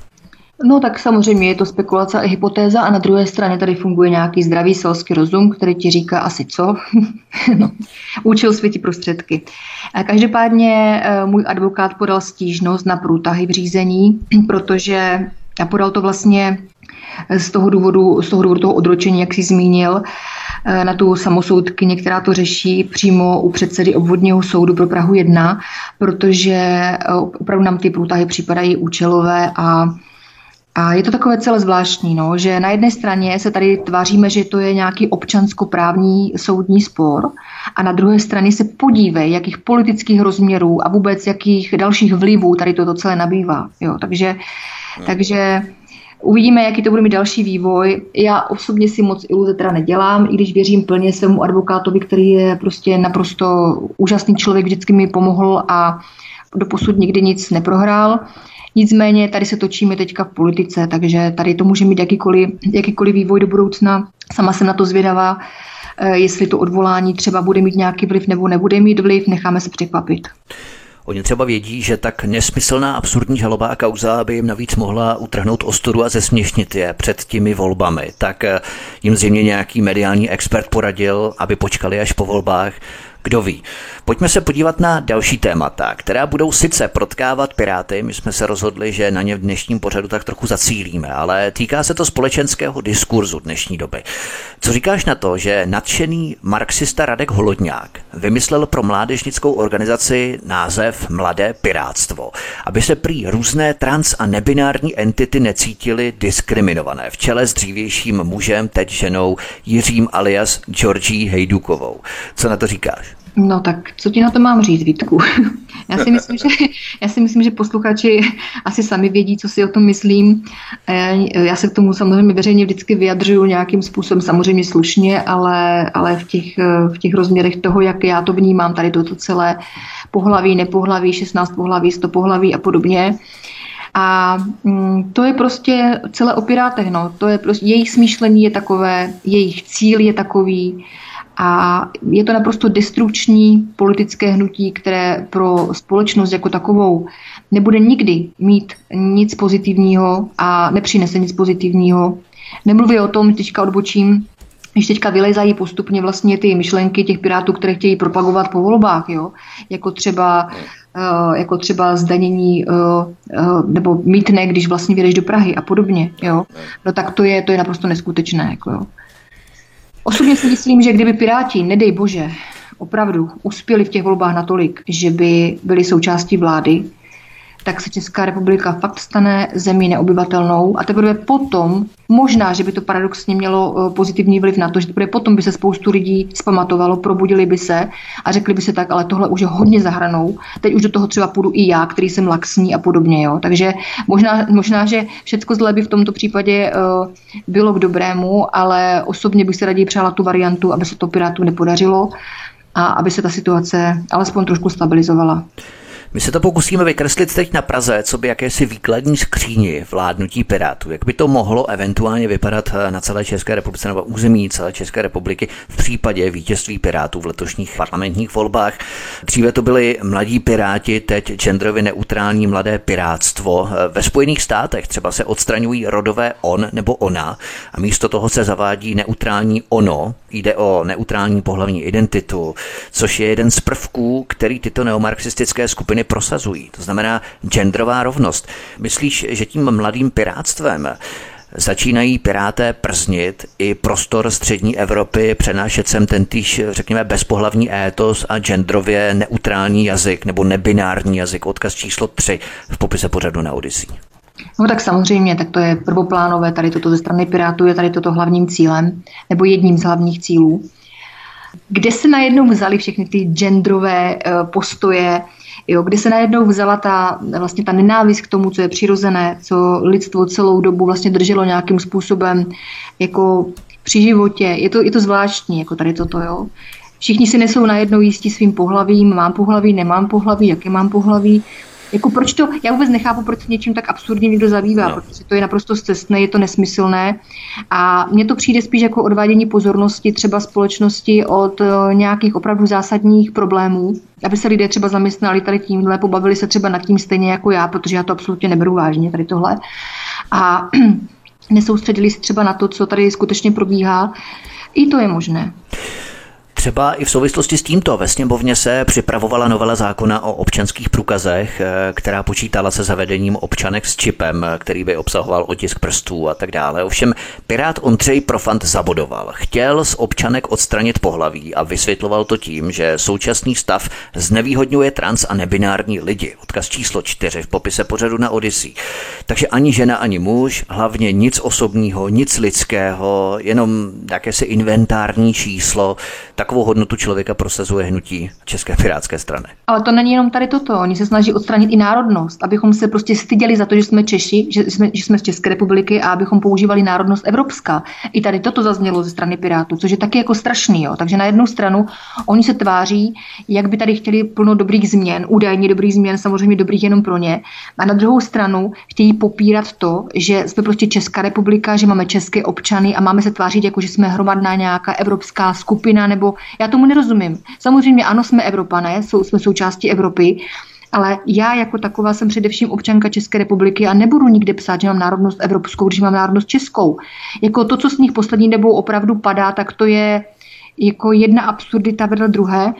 No tak samozřejmě je to spekulace a hypotéza a na druhé straně tady funguje nějaký zdravý selský rozum, který ti říká asi co. (laughs) no, účel světí prostředky. Každopádně eh, můj advokát podal stížnost na průtahy v řízení, (clears throat) protože podal to vlastně z toho důvodu, z toho důvodu toho odročení, jak jsi zmínil, eh, na tu samosoudkyně, která to řeší přímo u předsedy obvodního soudu pro Prahu 1, protože eh, opravdu nám ty průtahy připadají účelové a a je to takové celé zvláštní, no, že na jedné straně se tady tváříme, že to je nějaký občanskoprávní soudní spor a na druhé straně se podívej, jakých politických rozměrů a vůbec jakých dalších vlivů tady toto celé nabývá. Jo, takže, no. takže Uvidíme, jaký to bude mít další vývoj. Já osobně si moc iluze teda nedělám, i když věřím plně svému advokátovi, který je prostě naprosto úžasný člověk, vždycky mi pomohl a doposud nikdy nic neprohrál. Nicméně tady se točíme teďka v politice, takže tady to může mít jakýkoliv, jakýkoliv vývoj do budoucna. Sama jsem na to zvědavá, eh, jestli to odvolání třeba bude mít nějaký vliv nebo nebude mít vliv, necháme se překvapit. Oni třeba vědí, že tak nesmyslná absurdní žaloba a kauza by jim navíc mohla utrhnout ostudu a zesměšnit je před těmi volbami. Tak eh, jim zřejmě nějaký mediální expert poradil, aby počkali až po volbách, Kdo ví. Pojďme se podívat na další témata, která budou sice protkávat Piráty, my jsme se rozhodli, že na ně v dnešním pořadu tak trochu zacílíme, ale týká se to společenského diskurzu dnešní doby. Co říkáš na to, že nadšený marxista Radek Holodňák vymyslel pro mládežnickou organizaci název Mladé pirátstvo, aby se prý různé trans a nebinární entity necítily diskriminované v čele s dřívějším mužem, teď ženou Jiřím alias Georgii Hejdukovou. Co na to říkáš? No tak, co ti na to mám říct, Vítku? já, si myslím, že, já si myslím, že posluchači asi sami vědí, co si o tom myslím. Já se k tomu samozřejmě veřejně vždycky vyjadřuju nějakým způsobem, samozřejmě slušně, ale, ale v, těch, v těch rozměrech toho, jak já to vnímám, tady toto celé pohlaví, nepohlaví, 16 pohlaví, 100 pohlaví a podobně. A mm, to je prostě celé o pirátech. No. To je prostě, jejich smýšlení je takové, jejich cíl je takový, a je to naprosto destrukční politické hnutí, které pro společnost jako takovou nebude nikdy mít nic pozitivního a nepřinese nic pozitivního. Nemluví o tom, teďka odbočím, když teďka vylezají postupně vlastně ty myšlenky těch pirátů, které chtějí propagovat po volbách, jo? jako třeba eh, jako třeba zdanění eh, eh, nebo mítné, když vlastně vyjdeš do Prahy a podobně, jo? no tak to je, to je naprosto neskutečné. Jako jo. Osobně si myslím, že kdyby Piráti, nedej bože, opravdu uspěli v těch volbách natolik, že by byli součástí vlády, tak se Česká republika fakt stane zemí neobyvatelnou a teprve potom, možná, že by to paradoxně mělo eh, pozitivní vliv na to, že teprve potom by se spoustu lidí zpamatovalo, probudili by se a řekli by se tak, ale tohle už je hodně zahranou, teď už do toho třeba půjdu i já, který jsem laxní a podobně. Jo. Takže možná, možná, že všechno zlé by v tomto případě uh, bylo k dobrému, ale osobně bych se raději přála tu variantu, aby se to Pirátu nepodařilo a aby se ta situace alespoň trošku stabilizovala. My se to pokusíme vykreslit teď na Praze, co by jakési výkladní skříni vládnutí Pirátů. Jak by to mohlo eventuálně vypadat eh, na celé České republice nebo území celé České republiky v případě vítězství Pirátů v letošních parlamentních volbách. Dříve to byli mladí Piráti, teď genderově neutrální mladé pirátstvo. Eh, ve Spojených státech třeba se odstraňují rodové on nebo ona a místo toho se zavádí neutrální ono. Jde o neutrální pohlavní identitu, což je jeden z prvků, který tyto neomarxistické skupiny ženy prosazují. To znamená genderová rovnost. Myslíš, že tím mladým pirátstvem začínají piráté prznit i prostor střední Evropy, přenášet sem ten týž, řekněme, bezpohlavní étos a genderově neutrální jazyk nebo nebinární jazyk, odkaz číslo 3 v popise pořadu na Odyssey. No tak samozřejmě, tak to je prvoplánové, tady toto ze strany Pirátů je tady toto hlavním cílem, nebo jedním z hlavních cílů. Kde se najednou vzali všechny ty genderové eh, postoje, jo, kdy se najednou vzala ta, vlastně ta nenávist k tomu, co je přirozené, co lidstvo celou dobu vlastně drželo nějakým způsobem jako při životě. Je to, je to zvláštní, jako tady toto, jo. Všichni si nesou najednou jistí svým pohlavím, mám pohlaví, nemám pohlaví, jaké mám pohlaví. Jako proč to, já vůbec nechápu, proč se něčím tak absurdním někdo zabývá, no. protože to je naprosto cestné, je to nesmyslné a mně to přijde spíš jako odvádění pozornosti třeba společnosti od uh, nějakých opravdu zásadních problémů, aby se lidé třeba zaměstnali tady tímhle, pobavili se třeba nad tím stejně jako já, protože já to absolutně neberu vážně tady tohle a (clears throat) nesoustředili se třeba na to, co tady skutečně probíhá. I to je možné. Třeba i v souvislosti s tímto ve sněmovně se připravovala novela zákona o občanských průkazech, eh, která počítala se zavedením občanek s čipem, který by obsahoval otisk prstů a tak dále. Ovšem Pirát Ondřej Profant zabodoval. Chtěl z občanek odstranit pohlaví a vysvětloval to tím, že současný stav znevýhodňuje trans a nebinární lidi. Odkaz číslo 4 v popise pořadu na Odyssey. Takže ani žena, ani muž, hlavně nic osobního, nic lidského, jenom jakési inventární číslo, tak takovou hodnotu člověka prosazuje hnutí České pirátské strany. Ale to není jenom tady toto. Oni se snaží odstranit i národnost, abychom se prostě styděli za to, že jsme Češi, že jsme, že jsme z České republiky a abychom používali národnost evropská. I tady toto zaznělo ze strany Pirátů, což je taky jako strašný. Jo. Takže na jednu stranu oni se tváří, jak by tady chtěli plno dobrých změn, údajně dobrých změn, samozřejmě dobrých jenom pro ně. A na druhou stranu chtějí popírat to, že jsme prostě Česká republika, že máme české občany a máme se tvářit jako, že jsme hromadná nějaká evropská skupina nebo já tomu nerozumím. Samozřejmě ano, jsme Evropané, jsou, jsme součástí Evropy, ale já jako taková jsem především občanka České republiky a nebudu nikde psát, že mám národnost evropskou, když mám národnost českou. Jako to, co z nich poslední dobou opravdu padá, tak to je jako jedna absurdita vedle druhé.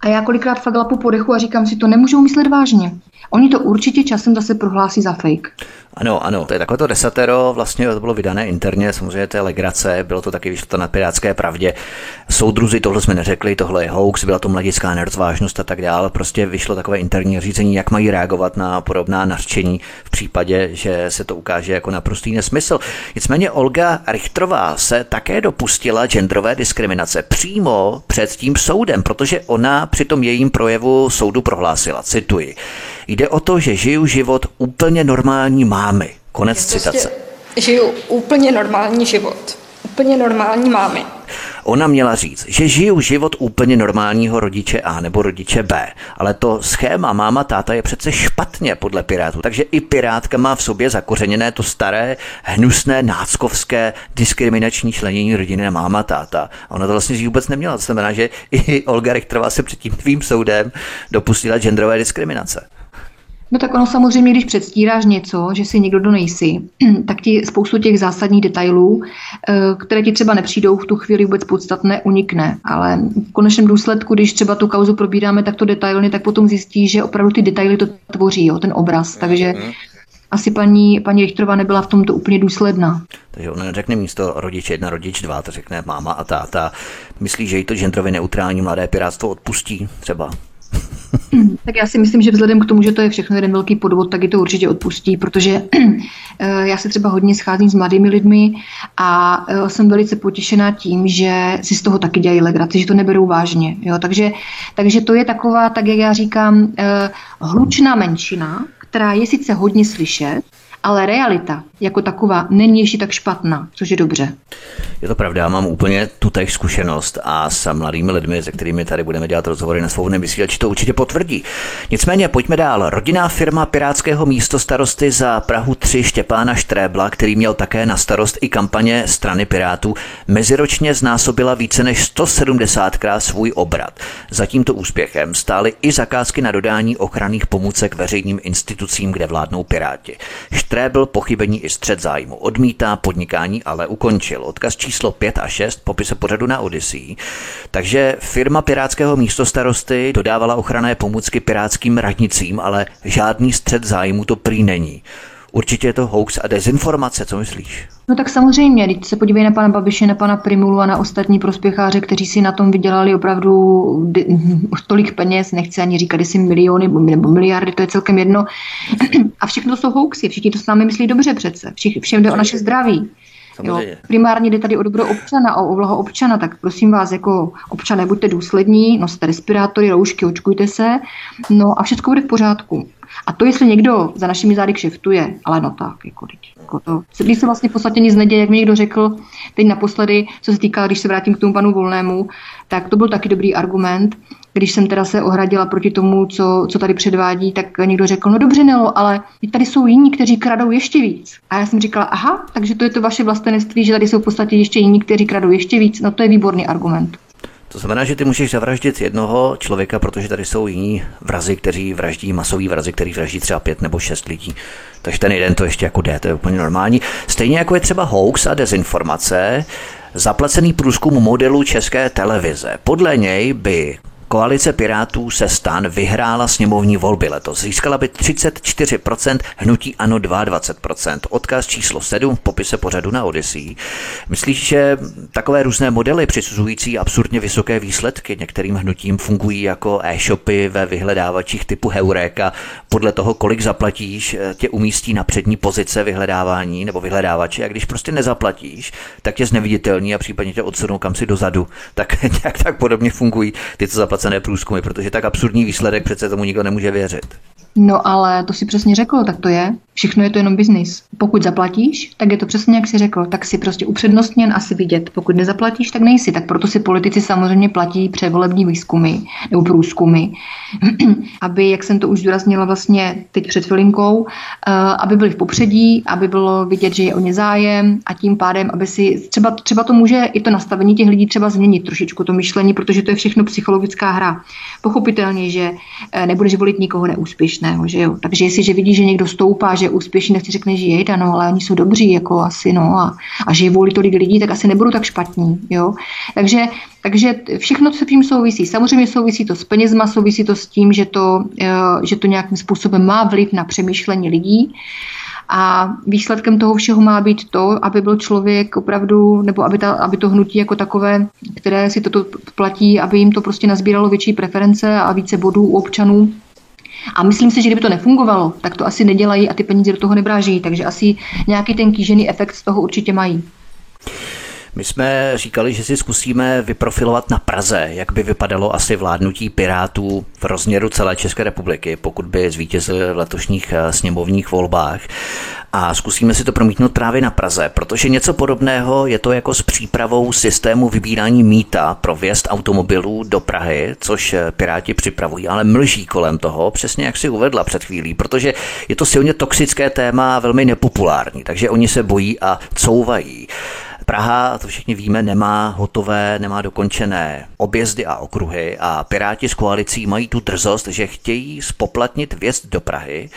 A já kolikrát fakt lapu po dechu a říkám si, to nemůžou myslet vážně. Oni to určitě časem zase prohlásí za fake. Ano, ano, to je takové to desatero, vlastně to bylo vydané interně, samozřejmě je legrace, bylo to taky, vyšlo to na Pirátské pravdě. Soudruzi, tohle jsme neřekli, tohle je hoax, byla to mladická nerozvážnost a tak dále. Prostě vyšlo takové interní řízení, jak mají reagovat na podobná nařčení v případě, že se to ukáže jako naprostý nesmysl. Nicméně Olga Richtrová se také dopustila genderové diskriminace přímo před tím soudem, protože ona při tom jejím projevu soudu prohlásila, cituji, Jde o to, že žiju život úplně normální mámy. Konec prostě citace. Žiju úplně normální život. Úplně normální mámy. Ona měla říct, že žiju život úplně normálního rodiče A nebo rodiče B, ale to schéma máma táta je přece špatně podle Pirátů, takže i Pirátka má v sobě zakořeněné to staré, hnusné, náckovské, diskriminační členění rodiny na máma táta. A ona to vlastně vůbec neměla, to znamená, že i Olga Richterová se před tím tvým soudem dopustila genderové diskriminace. No tak ono samozřejmě, když předstíráš něco, že si někdo, kdo nejsi, (clears throat) tak ti spoustu těch zásadních detailů, eh, které ti třeba nepřijdou v tu chvíli vůbec podstatné, unikne. Ale v konečném důsledku, když třeba tu kauzu probíráme takto detailně, tak potom zjistí, že opravdu ty detaily to tvoří, jo, ten obraz. Takže mm-hmm. asi paní, paní Richterová nebyla v tomto úplně důsledná. Takže ona neřekne místo rodič jedna, rodič dva, to řekne máma a táta. Myslí, že jí to genderově neutrální mladé pirátstvo odpustí třeba? (laughs) Tak já si myslím, že vzhledem k tomu, že to je všechno jeden velký podvod, tak je to určitě odpustí, protože (clears throat) eh, já se třeba hodně scházím s mladými lidmi a eh, jsem velice potěšená tím, že si z toho taky dělají legraci, že to neberou vážně. Jo? Takže, takže to je taková, tak jak já říkám, eh, hlučná menšina, která je sice hodně slyšet, ale realita jako taková není ještě tak špatná, což je dobře. Je to pravda, mám úplně tutéž zkušenost a s mladými lidmi, se kterými tady budeme dělat rozhovory na svobodném vysílači, to určitě potvrdí. Nicméně pojďme dál. Rodinná firma Pirátského místo starosty za Prahu 3 Štěpána Štrébla, který měl také na starost i kampaně strany Pirátů, meziročně znásobila více než 170krát svůj obrat. Za tímto úspěchem stály i zakázky na dodání ochranných pomůcek veřejným institucím, kde vládnou Piráti. Štrébl pochybení i střed zájmu odmítá, podnikání ale ukončil. Odkaz číslo 5 a 6 popise pořadu na Odyssey. Takže firma pirátského místostarosty dodávala ochranné pomůcky pirátským radnicím, ale žádný střed zájmu to prý není. Určitě je to hoax a dezinformace, co myslíš? No tak samozřejmě, když se podívej na pana Babiše, na pana Primulu a na ostatní prospěcháře, kteří si na tom vydělali opravdu (laughs) tolik peněz, nechci ani říkat, jestli miliony nebo miliardy, to je celkem jedno. (clears throat) A všechno jsou hoaxy, všichni to s námi myslí dobře přece, všem jde o naše zdraví. Jo, primárně jde tady o dobro občana, o blaho občana, tak prosím vás, jako občané, buďte důslední, noste respirátory, roušky, očkujte se, no a všechno bude v pořádku. A to, jestli někdo za našimi zády kšeftuje, ale no tak, jako, jako to. Když se vlastně v podstatě nic neděje, jak mi někdo řekl teď naposledy, co se týká, když se vrátím k tomu panu Volnému, tak to byl taky dobrý argument. Když jsem teda se ohradila proti tomu, co, co tady předvádí, tak někdo řekl, no dobře Nelo, ale tady jsou jiní, kteří kradou ještě víc. A já jsem říkala, aha, takže to je to vaše vlastenství, že tady jsou v podstatě ještě jiní, kteří kradou ještě víc. No to je výborný argument. To znamená, že ty můžeš zavraždit jednoho člověka, protože tady jsou jiní vrazy, kteří vraždí, masový vrazy, kteří vraždí třeba pět nebo šest lidí. Takže ten jeden to ještě jako jde, to je úplně normální. Stejně jako je třeba hoax a dezinformace, zaplacený průzkum modelu české televize. Podle něj by Koalice Pirátů se stan vyhrála sněmovní volby letos. Získala by 34%, hnutí ano 22%. Odkaz číslo 7 v popise pořadu na Odyssey. Myslíš, že takové různé modely přisuzující absurdně vysoké výsledky některým hnutím fungují jako e-shopy ve vyhledávačích typu Heureka podle toho, kolik zaplatíš, tě umístí na přední pozice vyhledávání nebo vyhledávače a když prostě nezaplatíš, tak tě zneviditelní a případně tě odsunou kam si dozadu. Tak (laughs) nějak tak podobně fungují ty, co zaplatí zaplacené průzkumy, protože tak absurdní výsledek přece tomu nikdo nemůže věřit. No ale to si přesně řekl, tak to je. Všechno je to jenom biznis. Pokud zaplatíš, tak je to přesně jak si řekl, tak si prostě upřednostněn asi vidět. Pokud nezaplatíš, tak nejsi. Tak proto si politici samozřejmě platí převolební výzkumy nebo průzkumy, (clears throat) aby, jak jsem to už zdůraznila vlastně teď před chvilinkou, eh, aby byli v popředí, aby bylo vidět, že je o ně zájem a tím pádem, aby si třeba, třeba to může i to nastavení těch lidí třeba změnit trošičku to myšlení, protože to je všechno psychologická hra. Pochopitelně, že eh, nebudeš volit nikoho neúspěšné úspěšného, že jo. Takže jestliže vidí, že někdo stoupá, že je úspěšný, tak si řekne, že jejda, no, ale oni jsou dobří, jako asi, no, a, a že je volí tolik lidí, tak asi nebudou tak špatní, jo. Takže, takže všechno, co s tím souvisí. Samozřejmě souvisí to s penězma, souvisí to s tím, že to, eh, že to nějakým způsobem má vliv na přemýšlení lidí. A výsledkem toho všeho má být to, aby byl člověk opravdu, nebo aby, ta, aby to hnutí jako takové, které si toto platí, aby jim to prostě nazbíralo větší preference a více bodů u občanů. A myslím si, že kdyby to nefungovalo, tak to asi nedělají a ty peníze do toho nebráží. Takže asi nějaký ten kýžený efekt z toho určitě mají. My jsme říkali, že si zkusíme vyprofilovat na Praze, jak by vypadalo asi vládnutí Pirátů v rozměru celé České republiky, pokud by zvítězili v letošních eh, sněmovních volbách. A zkusíme si to promítnout právě na Praze, protože něco podobného je to jako s přípravou systému vybírání míta pro vjezd automobilů do Prahy, což eh, Piráti připravují, ale mlží kolem toho, přesně jak si uvedla před chvílí, protože je to silně toxické téma a velmi nepopulární, takže oni se bojí a couvají. Praha, to všichni víme, nemá hotové, nemá dokončené objezdy a okruhy a Piráti s koalicí mají tu drzost, že chtějí spoplatnit vjezd do Prahy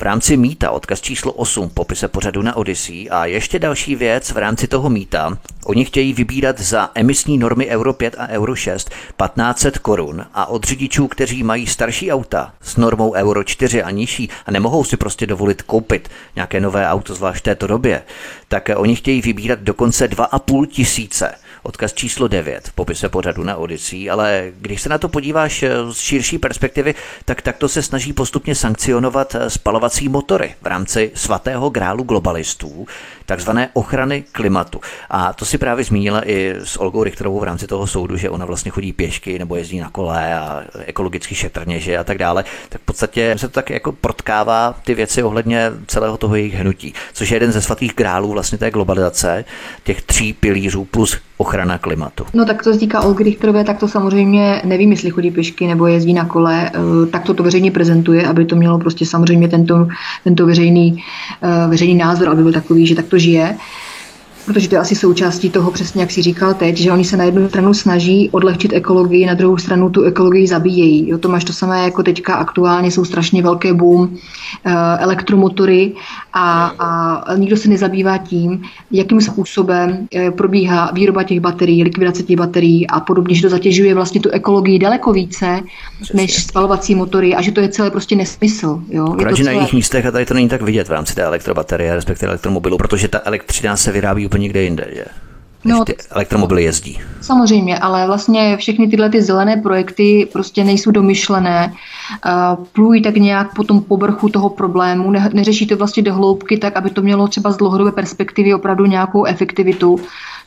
v rámci mýta, odkaz číslo 8 v popise pořadu na Odyssey a ještě další věc v rámci toho mýta. Oni chtějí vybírat za emisní normy Euro 5 a Euro 6 1500 korun a od řidičů, kteří mají starší auta s normou Euro 4 a nižší a nemohou si prostě dovolit koupit nějaké nové auto, zvlášť v této době, tak oni chtějí vybírat dokonce 2,5 tisíce odkaz číslo 9 v popise pořadu na Odyssey, ale když se na to podíváš eh, z širší perspektivy, tak takto se snaží postupně sankcionovat eh, spalovací motory v rámci svatého grálu globalistů, takzvané ochrany klimatu. A to si právě zmínila i s Olgou Richterovou v rámci toho soudu, že ona vlastně chodí pěšky nebo jezdí na kole a ekologicky šetrně, a tak dále. Tak v podstatě se to tak jako protkává ty věci ohledně celého toho jejich hnutí, což je jeden ze svatých grálů vlastně té globalizace, těch tří pilířů plus ochrana klimatu. No tak to se týká Olgy Richterové, tak to samozřejmě nevím, jestli chodí pěšky nebo jezdí na kole, eh, tak to to veřejně prezentuje, aby to mělo prostě samozřejmě tento, tento veřejný, eh, veřejný názor, aby byl takový, že tak to žije protože to je asi součástí toho, přesně jak si říkal teď, že oni se na jednu stranu snaží odlehčit ekologii, na druhou stranu tu ekologii zabíjejí. Jo, to máš to samé jako teďka aktuálně, jsou strašně velké boom eh, elektromotory a, a nikdo se nezabývá tím, jakým způsobem eh, probíhá výroba těch baterií, likvidace těch baterií a podobně, že to zatěžuje vlastně tu ekologii daleko více Přesně. než spalovací motory a že to je celé prostě nesmysl. Jo? je to celé... na jiných místech a tady to není tak vidět v rámci té elektrobaterie, respektive elektromobilu, protože ta elektřina se vyrábí úplně někde jinde, že? No, ty elektromobily jezdí. Samozřejmě, ale vlastně všechny tyhle ty zelené projekty prostě nejsou domyšlené, uh, plují tak nějak po tom povrchu toho problému, ne, neřeší to vlastně do hloubky tak, aby to mělo třeba z dlouhodobé perspektivy opravdu nějakou efektivitu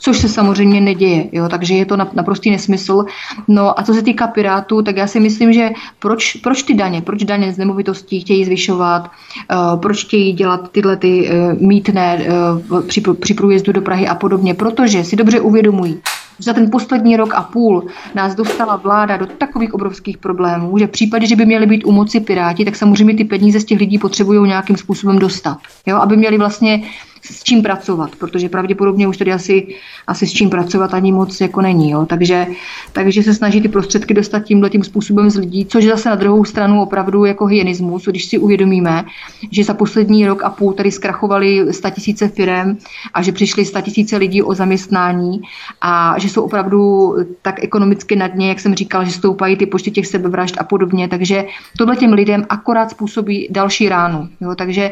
což se samozřejmě neděje. Jo? Takže je to naprostý nesmysl. No a co se týká Pirátů, tak já si myslím, že proč, proč ty daně, proč daně z nemovitostí chtějí zvyšovat, uh, proč chtějí dělat tyhle ty uh, mítné uh, při, při průjezdu do Prahy a podobně, protože si dobře uvědomují, za ten poslední rok a půl nás dostala vláda do takových obrovských problémů, že v případě, že by měli být u moci Piráti, tak samozřejmě ty peníze z těch lidí potřebují nějakým způsobem dostat. Jo? Aby měli vlastně s čím pracovat, protože pravděpodobně už tady asi, asi s čím pracovat ani moc jako není. Jo. Takže, takže se snaží ty prostředky dostat tímhle tím způsobem z lidí, což zase na druhou stranu opravdu jako hyenismus, když si uvědomíme, že za poslední rok a půl tady zkrachovali tisíce firm a že přišli tisíce lidí o zaměstnání a že jsou opravdu tak ekonomicky na dně, jak jsem říkal, že stoupají ty počty těch sebevražd a podobně. Takže tohle těm lidem akorát způsobí další ránu. Jo. Takže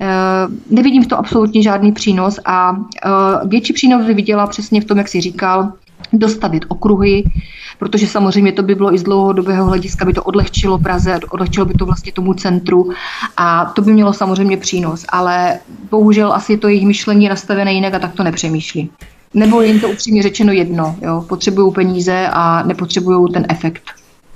eh, nevidím v to absolutně žádný přínos a uh, větší přínos by viděla přesně v tom, jak si říkal, dostavit okruhy, protože samozřejmě to by bylo i z dlouhodobého hlediska, by to odlehčilo Praze, odlehčilo by to vlastně tomu centru a to by mělo samozřejmě přínos, ale bohužel asi to jejich myšlení nastavené jinak a tak to nepřemýšlí. Nebo jim to upřímně řečeno jedno, jo? potřebují peníze a nepotřebují ten efekt.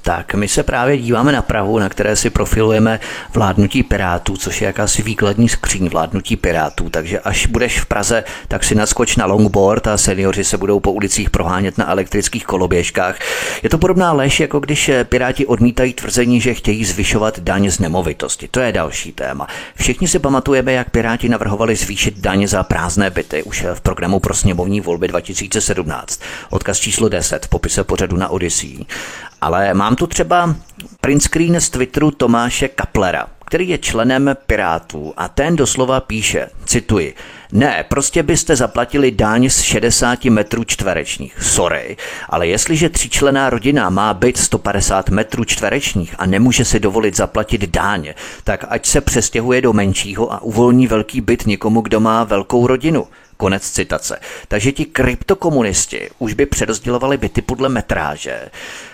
Tak my se právě díváme na Prahu, na které si profilujeme vládnutí Pirátů, což je jakási výkladní skříň vládnutí Pirátů. Takže až budeš v Praze, tak si naskoč na longboard a seniori se budou po ulicích prohánět na elektrických koloběžkách. Je to podobná lež, jako když Piráti odmítají tvrzení, že chtějí zvyšovat daň z nemovitosti. To je další téma. Všichni si pamatujeme, jak Piráti navrhovali zvýšit daň za prázdné byty už v programu pro sněmovní volby 2017. Odkaz číslo 10 v popise pořadu na Odyssey. Ale mám tu třeba print screen z Twitteru Tomáše Kaplera, který je členem Pirátů a ten doslova píše, cituji, ne, prostě byste zaplatili dáň z 60 metrů čtverečních. Sorry, ale jestliže tříčlená rodina má být 150 metrů čtverečních a nemůže si dovolit zaplatit dáň, tak ať se přestěhuje do menšího a uvolní velký byt někomu, kdo má velkou rodinu. Konec citace. Takže ti kryptokomunisti už by přerozdělovali byty podle metráže.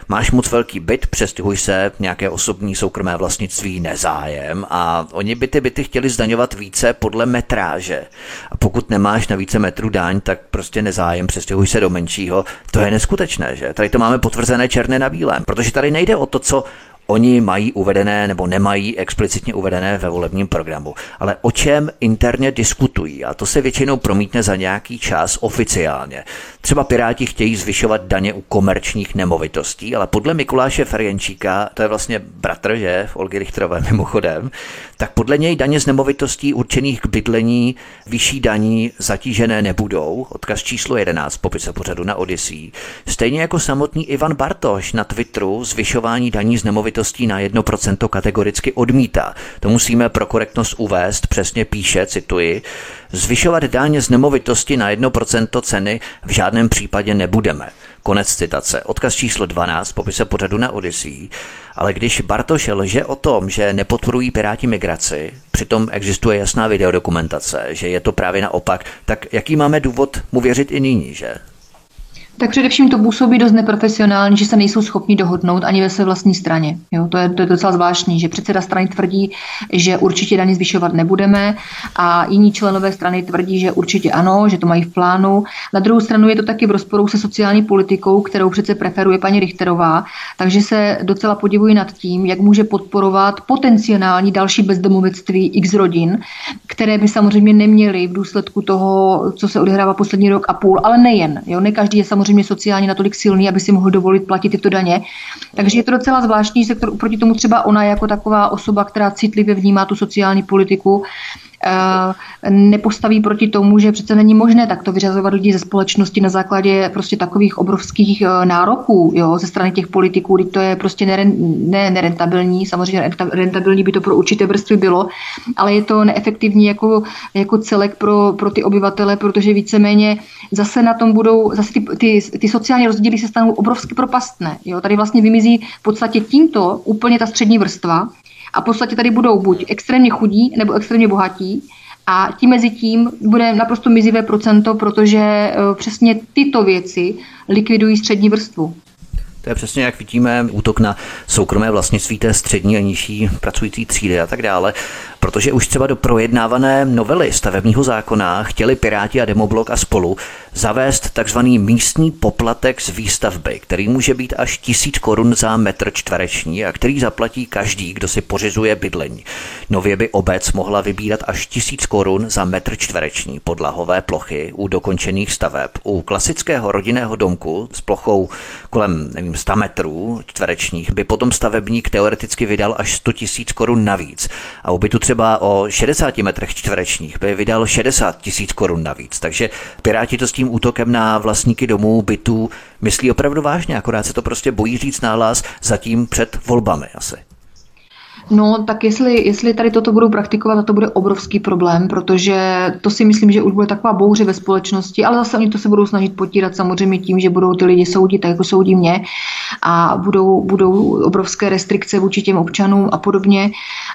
Máš moc velký byt, přestěhuj se, nějaké osobní soukromé vlastnictví nezájem a oni by ty byty chtěli zdaňovat více podle metráže. A pokud nemáš na více metrů dáň, tak prostě nezájem, přestěhuj se do menšího. To je neskutečné, že? Tady to máme potvrzené černé na bílém, protože tady nejde o to, co oni mají uvedené nebo nemají explicitně uvedené ve volebním programu. Ale o čem interně diskutují a to se většinou promítne za nějaký čas oficiálně. Třeba Piráti chtějí zvyšovat daně u komerčních nemovitostí, ale podle Mikuláše Ferjenčíka, to je vlastně bratr, že, v Olgy Richterové mimochodem, tak podle něj daně z nemovitostí určených k bydlení vyšší daní zatížené nebudou. Odkaz číslo 11 popise pořadu na Odyssey. Stejně jako samotný Ivan Bartoš na Twitteru zvyšování daní z nemovitostí na 1% kategoricky odmítá. To musíme pro korektnost uvést, přesně píše, cituji, Zvyšovat dáně z nemovitosti na 1% ceny v žádném případě nebudeme. Konec citace. Odkaz číslo 12, popise pořadu na Odyssey. Ale když Bartoš lže o tom, že nepodporují Piráti migraci, přitom existuje jasná videodokumentace, že je to právě naopak, tak jaký máme důvod mu věřit i nyní, že? Tak především to působí dost neprofesionálně, že se nejsou schopni dohodnout ani ve své vlastní straně. Jo, to, je, to je docela zvláštní, že předseda strany tvrdí, že určitě daně zvyšovat nebudeme a jiní členové strany tvrdí, že určitě ano, že to mají v plánu. Na druhou stranu je to taky v rozporu se sociální politikou, kterou přece preferuje paní Richterová, takže se docela podivuji nad tím, jak může podporovat potenciální další bezdomovectví x rodin, které by samozřejmě neměly v důsledku toho, co se odehrává poslední rok a půl, ale nejen. Jo, ne každý je samozřejmě samozřejmě sociálně natolik silný, aby si mohl dovolit platit tyto daně. Takže je to docela zvláštní sektor, proti tomu třeba ona jako taková osoba, která citlivě vnímá tu sociální politiku, nepostaví proti tomu, že přece není možné takto vyřazovat lidi ze společnosti na základě prostě takových obrovských eh, nároků jo, ze strany těch politiků, to je prostě neren, ne nerentabilní, samozřejmě rentabilní by to pro určité vrstvy bylo, ale je to neefektivní jako, jako celek pro, pro ty obyvatele, protože víceméně zase na tom budou, zase ty, ty, ty sociální rozdíly se stanou obrovsky propastné. Jo. Tady vlastně vymizí v podstatě tímto úplně ta střední vrstva, a v podstatě tady budou buď extrémně chudí nebo extrémně bohatí a tím mezi tím bude naprosto mizivé procento, protože eh, přesně tyto věci likvidují střední vrstvu. To je přesně, jak vidíme, útok na soukromé vlastnictví té střední a nižší pracující třídy a tak dále protože už třeba do projednávané novely stavebního zákona chtěli Piráti a Demoblok a spolu zavést takzvaný místní poplatek z výstavby, který může být až tisíc korun za metr čtvereční a který zaplatí každý, kdo si pořizuje bydlení. Nově by obec mohla vybírat až tisíc korun za metr čtvereční podlahové plochy u dokončených staveb. U klasického rodinného domku s plochou kolem nevím, 100 metrů čtverečních by potom stavebník teoreticky vydal až 100 tisíc korun navíc. A u bytu třeba třeba o 60 metrech čtverečních by vydal 60 tisíc korun navíc. Takže Piráti to s tím útokem na vlastníky domů, bytů myslí opravdu vážně, akorát se to prostě bojí říct náhlas zatím před volbami asi. No, tak jestli, jestli tady toto budou praktikovat, to bude obrovský problém, protože to si myslím, že už bude taková bouře ve společnosti, ale zase oni to se budou snažit potírat samozřejmě tím, že budou ty lidi soudit, tak jako soudí mě a budou, budou obrovské restrikce vůči těm občanům a podobně,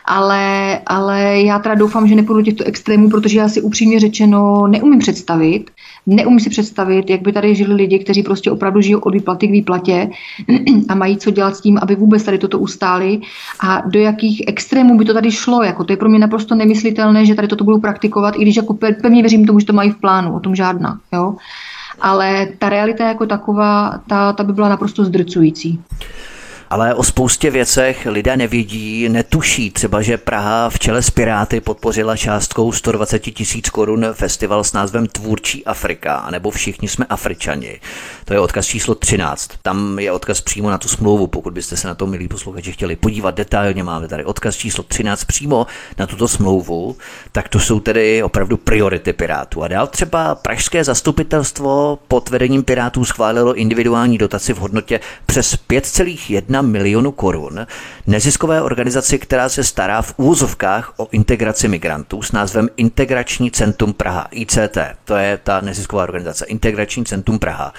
ale, ale já teda doufám, že nepůjdu těchto extrémů, protože já si upřímně řečeno neumím představit, Neumím si představit, jak by tady žili lidi, kteří prostě opravdu žijou od výplaty k výplatě (clears throat) a mají co dělat s tím, aby vůbec tady toto ustáli a do jakých extrémů by to tady šlo. Jako to je pro mě naprosto nemyslitelné, že tady toto budou praktikovat, i když jako pevně věřím tomu, že to mají v plánu, o tom žádná. Jo? Ale ta realita jako taková, ta, ta by byla naprosto zdrcující. Ale o spoustě věcech lidé nevidí, netuší třeba, že Praha v čele s Piráty podpořila částkou 120 tisíc korun festival s názvem Tvůrčí Afrika, nebo Všichni jsme Afričani. To je odkaz číslo 13. Tam je odkaz přímo na tu smlouvu, pokud byste se na to, milí posluchači, chtěli podívat detailně, máme tady odkaz číslo 13 přímo na tuto smlouvu, tak to jsou tedy opravdu priority Pirátů. A dál třeba Pražské zastupitelstvo pod vedením Pirátů schválilo individuální dotaci v hodnotě přes 5,1 milionu korun neziskové organizaci, která se stará v úzovkách o integraci migrantů s názvem Integrační centrum Praha, ICT. To je ta nezisková organizace Integrační centrum Praha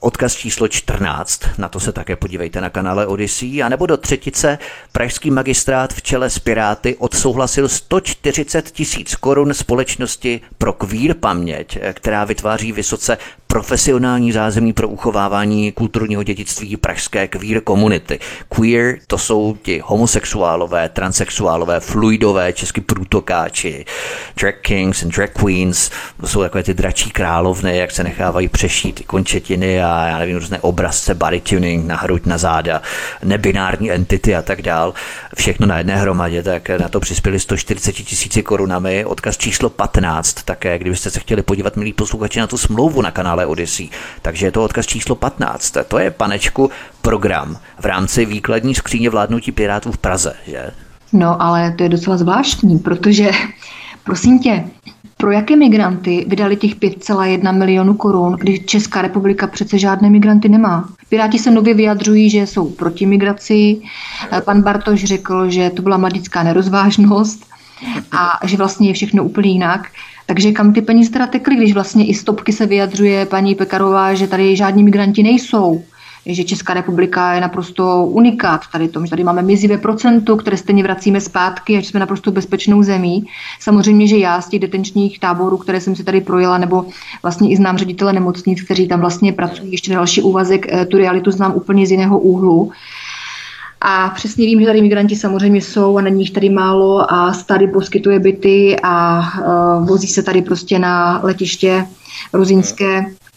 odkaz číslo 14, na to se také podívejte na kanále Odyssey, anebo do třetice. Pražský magistrát v čele s Piráty odsouhlasil 140 tisíc korun společnosti pro kvír paměť, která vytváří vysoce profesionální zázemí pro uchovávání kulturního dědictví pražské queer komunity. Queer to jsou ti homosexuálové, transexuálové, fluidové, česky průtokáči, drag kings and drag queens, to jsou takové ty dračí královny, jak se nechávají přešít ty končetiny a já nevím, různé obrazce, body tuning na hruď, na záda, nebinární entity a tak dál. Všechno na jedné hromadě, tak na to přispěli 140 tisíci korunami. Odkaz číslo 15 také, kdybyste se chtěli podívat, milí posluchači, na tu smlouvu na kanále Odyssey. Takže je to odkaz číslo 15. To je, panečku, program v rámci výkladní skříně vládnutí Pirátů v Praze, že? No, ale to je docela zvláštní, protože, prosím tě, pro jaké migranty vydali těch 5,1 milionu korun, když Česká republika přece žádné migranty nemá? Piráti se nově vyjadřují, že jsou proti migraci. Pan Bartoš řekl, že to byla mladická nerozvážnost a že vlastně je všechno úplně jinak. Takže kam ty peníze teda tekly, když vlastně i stopky se vyjadřuje paní Pekarová, že tady žádní migranti nejsou že Česká republika je naprosto unikát tady tom, že tady máme mizivé procentu, které stejně vracíme zpátky a že jsme naprosto bezpečnou zemí. Samozřejmě, že já z těch detenčních táborů, které jsem si tady projela, nebo vlastně i znám ředitele nemocnic, kteří tam vlastně pracují ještě další úvazek, eh, tu realitu znám úplně z jiného úhlu. A přesně vím, že tady migranti samozřejmě jsou a není jich tady málo a tady poskytuje byty a uh, vozí se tady prostě na letiště Ruzínské Eh,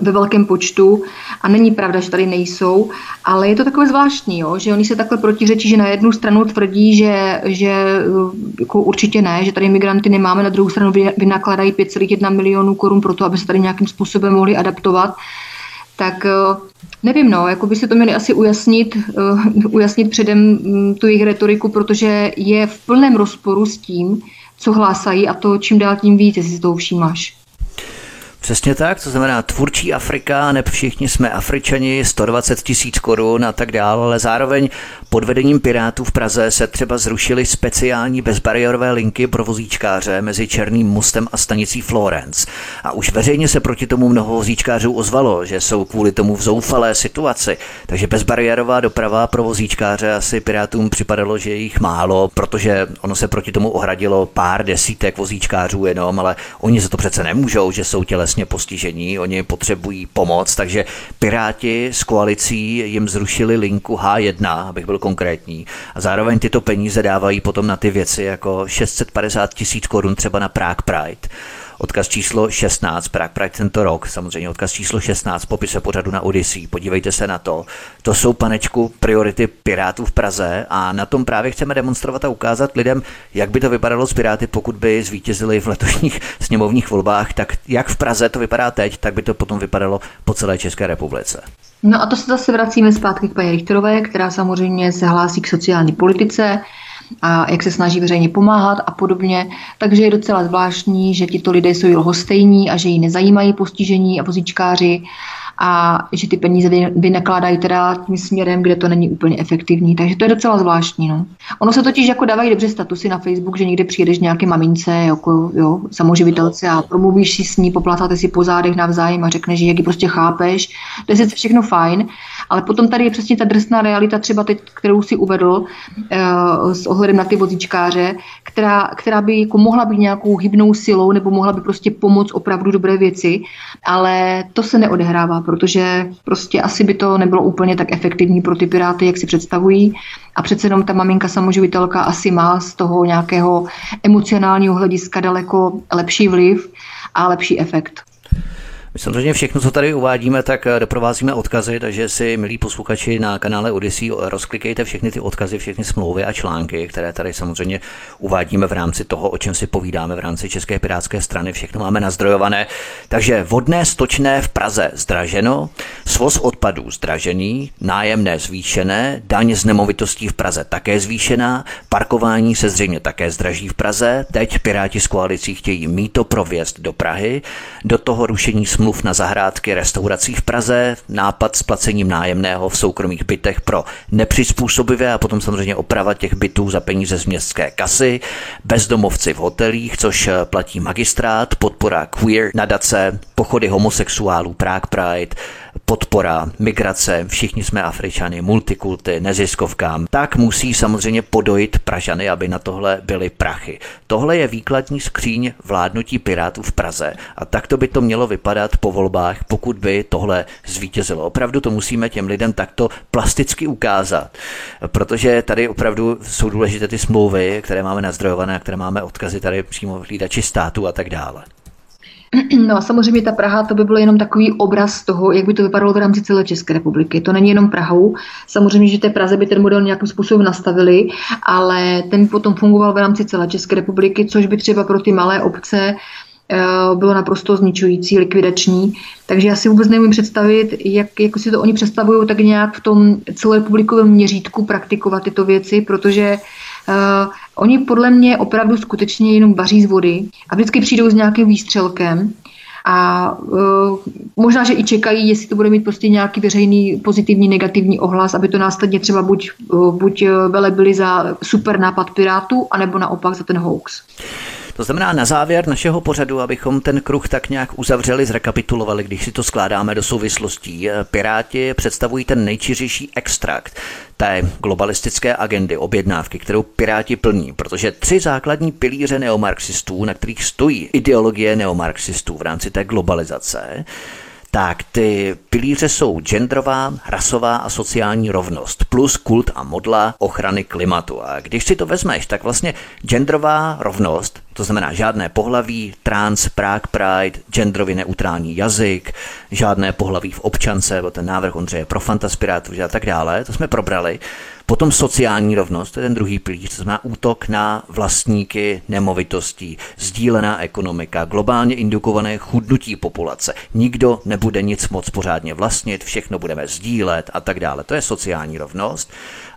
ve velkém počtu a není pravda, že tady nejsou, ale je to takové zvláštní, jo, že oni se takhle protiřečí, že na jednu stranu tvrdí, že, že eh, jako určitě ne, že tady migranty nemáme, na druhou stranu vynakladají 5,1 milionů korun pro to, aby se tady nějakým způsobem mohli adaptovat, tak eh, nevím, no, jako by se to měli asi ujasnit, ujasnit předem mm, tu jejich retoriku, protože je v plném rozporu s tím, co hlásají a to čím dál tím víc, jestli si to všímáš. Přesně tak, to znamená tvůrčí Afrika, ne všichni jsme Afričani, 120 tisíc korun a tak dále, ale zároveň pod vedením Pirátů v Praze se třeba zrušily speciální bezbariérové linky pro vozíčkáře mezi Černým mostem a stanicí Florence. A už veřejně se proti tomu mnoho vozíčkářů ozvalo, že jsou kvůli tomu v zoufalé situaci. Takže bezbariérová doprava pro vozíčkáře asi Pirátům připadalo, že jich málo, protože ono se proti tomu ohradilo pár desítek vozíčkářů jenom, ale oni za to přece nemůžou, že jsou tělesně tělesně postižení, oni potřebují pomoc, takže Piráti s koalicí jim zrušili linku H1, abych byl konkrétní, a zároveň tyto peníze dávají potom na ty věci jako 650 tisíc korun třeba na Prague Pride odkaz číslo 16, Prague Pride tento rok, samozřejmě odkaz číslo 16, popise pořadu na Odyssey, podívejte se na to. To jsou, panečku, priority Pirátů v Praze a na tom právě chceme demonstrovat a ukázat lidem, jak by to vypadalo s Piráty, pokud by zvítězili v letošních (laughs) sněmovních volbách, tak jak v Praze to vypadá teď, tak by to potom vypadalo po celé České republice. No a to se zase vracíme zpátky k paní Richterové, která samozřejmě se hlásí k sociální politice, a jak se snaží veřejně pomáhat a podobně. Takže je docela zvláštní, že tito lidé jsou lhostejní a že ji nezajímají postižení a vozíčkáři a že ty peníze vynakládají teda tím směrem, kde to není úplně efektivní. Takže to je docela zvláštní. No. Ono se totiž jako dávají dobře statusy na Facebook, že někde přijedeš nějaké mamince, jako jo, samoživitelce a promluvíš si s ní, poplátáte si po zádech navzájem a řekneš, jak ji prostě chápeš. To je sice všechno fajn, ale potom tady je přesně ta drsná realita, třeba teď, kterou si uvedl uh, s ohledem na ty vozíčkáře, která, která by jako mohla být nějakou hybnou silou nebo mohla by prostě pomoct opravdu dobré věci, ale to se neodehrává, protože prostě asi by to nebylo úplně tak efektivní pro ty piráty, jak si představují. A přece jenom ta maminka samoživitelka asi má z toho nějakého emocionálního hlediska daleko lepší vliv a lepší efekt. My samozřejmě všechno, co tady uvádíme, tak eh, doprovázíme odkazy, takže si, milí posluchači, na kanále Odyssey rozklikejte všechny ty odkazy, všechny smlouvy a články, které tady samozřejmě uvádíme v rámci toho, o čem si povídáme v rámci České pirátské strany. Všechno máme nazdrojované. Takže vodné stočné v Praze zdraženo, svoz odpadů zdražený, nájemné zvýšené, daň z nemovitostí v Praze také zvýšená, parkování se zřejmě také zdraží v Praze, teď Piráti z koalicí chtějí mýto pro vjezd do Prahy, do toho rušení smluv na zahrádky restaurací v Praze, nápad s placením nájemného v soukromých bytech pro nepřizpůsobivé a potom samozřejmě oprava těch bytů za peníze z městské kasy, bezdomovci v hotelích, což platí magistrát, podpora queer, nadace, pochody homosexuálů, Prague Pride, podpora, migrace, všichni jsme Afričany, multikulty, neziskovkám, tak musí samozřejmě podojit Pražany, aby na tohle byly prachy. Tohle je výkladní skříň vládnutí Pirátů v Praze a takto by to mělo vypadat po volbách, pokud by tohle zvítězilo. Opravdu to musíme těm lidem takto plasticky ukázat, protože tady opravdu jsou důležité ty smlouvy, které máme nazdrojované, které máme odkazy tady přímo v hlídači státu a tak dále. (clears throat) No a samozřejmě ta Praha, to by byl jenom takový obraz toho, jak by to vypadalo v rámci celé České republiky. To není jenom Prahou. Samozřejmě, že té Praze by ten model nějakým způsobem nastavili, ale ten potom fungoval v rámci celé České republiky, což by třeba pro ty malé obce eh, bylo naprosto zničující, likvidační. Takže já si vůbec nevím představit, jak, jak si to oni představují tak nějak v tom celorepublikovém měřítku praktikovat tyto věci, protože Uh, oni podle mě opravdu skutečně jenom vaří z vody a vždycky přijdou s nějakým výstřelkem a uh, možná, že i čekají, jestli to bude mít prostě nějaký veřejný pozitivní, negativní ohlas, aby to následně třeba buď, uh, buď byli za super nápad Pirátů, anebo naopak za ten hoax. To znamená na závěr našeho pořadu, abychom ten kruh tak nějak uzavřeli, zrekapitulovali, když si to skládáme do souvislostí. Piráti představují ten nejčiřejší extrakt té globalistické agendy, objednávky, kterou Piráti plní, protože tři základní pilíře neomarxistů, na kterých stojí ideologie neomarxistů v rámci té globalizace, tak ty pilíře jsou genderová, rasová a sociální rovnost, plus kult a modla ochrany klimatu. A když si to vezmeš, tak vlastně genderová rovnost, to znamená žádné pohlaví, trans, Prague Pride, genderově neutrální jazyk, žádné pohlaví v občance, bo ten návrh Ondřeje pro fantaspirátů a tak dále, to jsme probrali. Potom sociální rovnost, to je ten druhý pilíř, to znamená útok na vlastníky nemovitostí, sdílená ekonomika, globálně indukované chudnutí populace. Nikdo nebude nic moc pořádně vlastnit, všechno budeme sdílet a tak dále. To je sociální rovnost.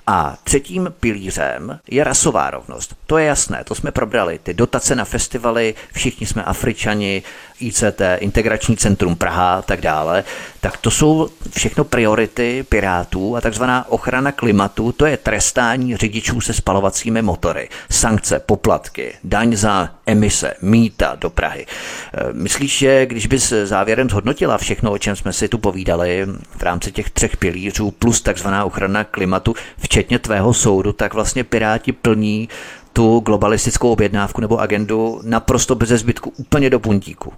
A třetím pilířem je rasová rovnost. To je jasné, to jsme probrali. Ty dotace na festivaly, všichni jsme Afričani, ICT, Integrační centrum Praha a tak dále, tak to jsou všechno priority Pirátů a takzvaná ochrana klimatu, to je trestání řidičů se spalovacími motory, sankce, poplatky, daň za emise, mýta do Prahy. E, myslíš, že když bys závěrem zhodnotila všechno, o čem jsme si tu povídali v rámci těch třech pilířů plus takzvaná ochrana klimatu, včetně tvého soudu, tak vlastně Piráti plní tu globalistickou objednávku nebo agendu naprosto bez zbytku úplně do puntíku.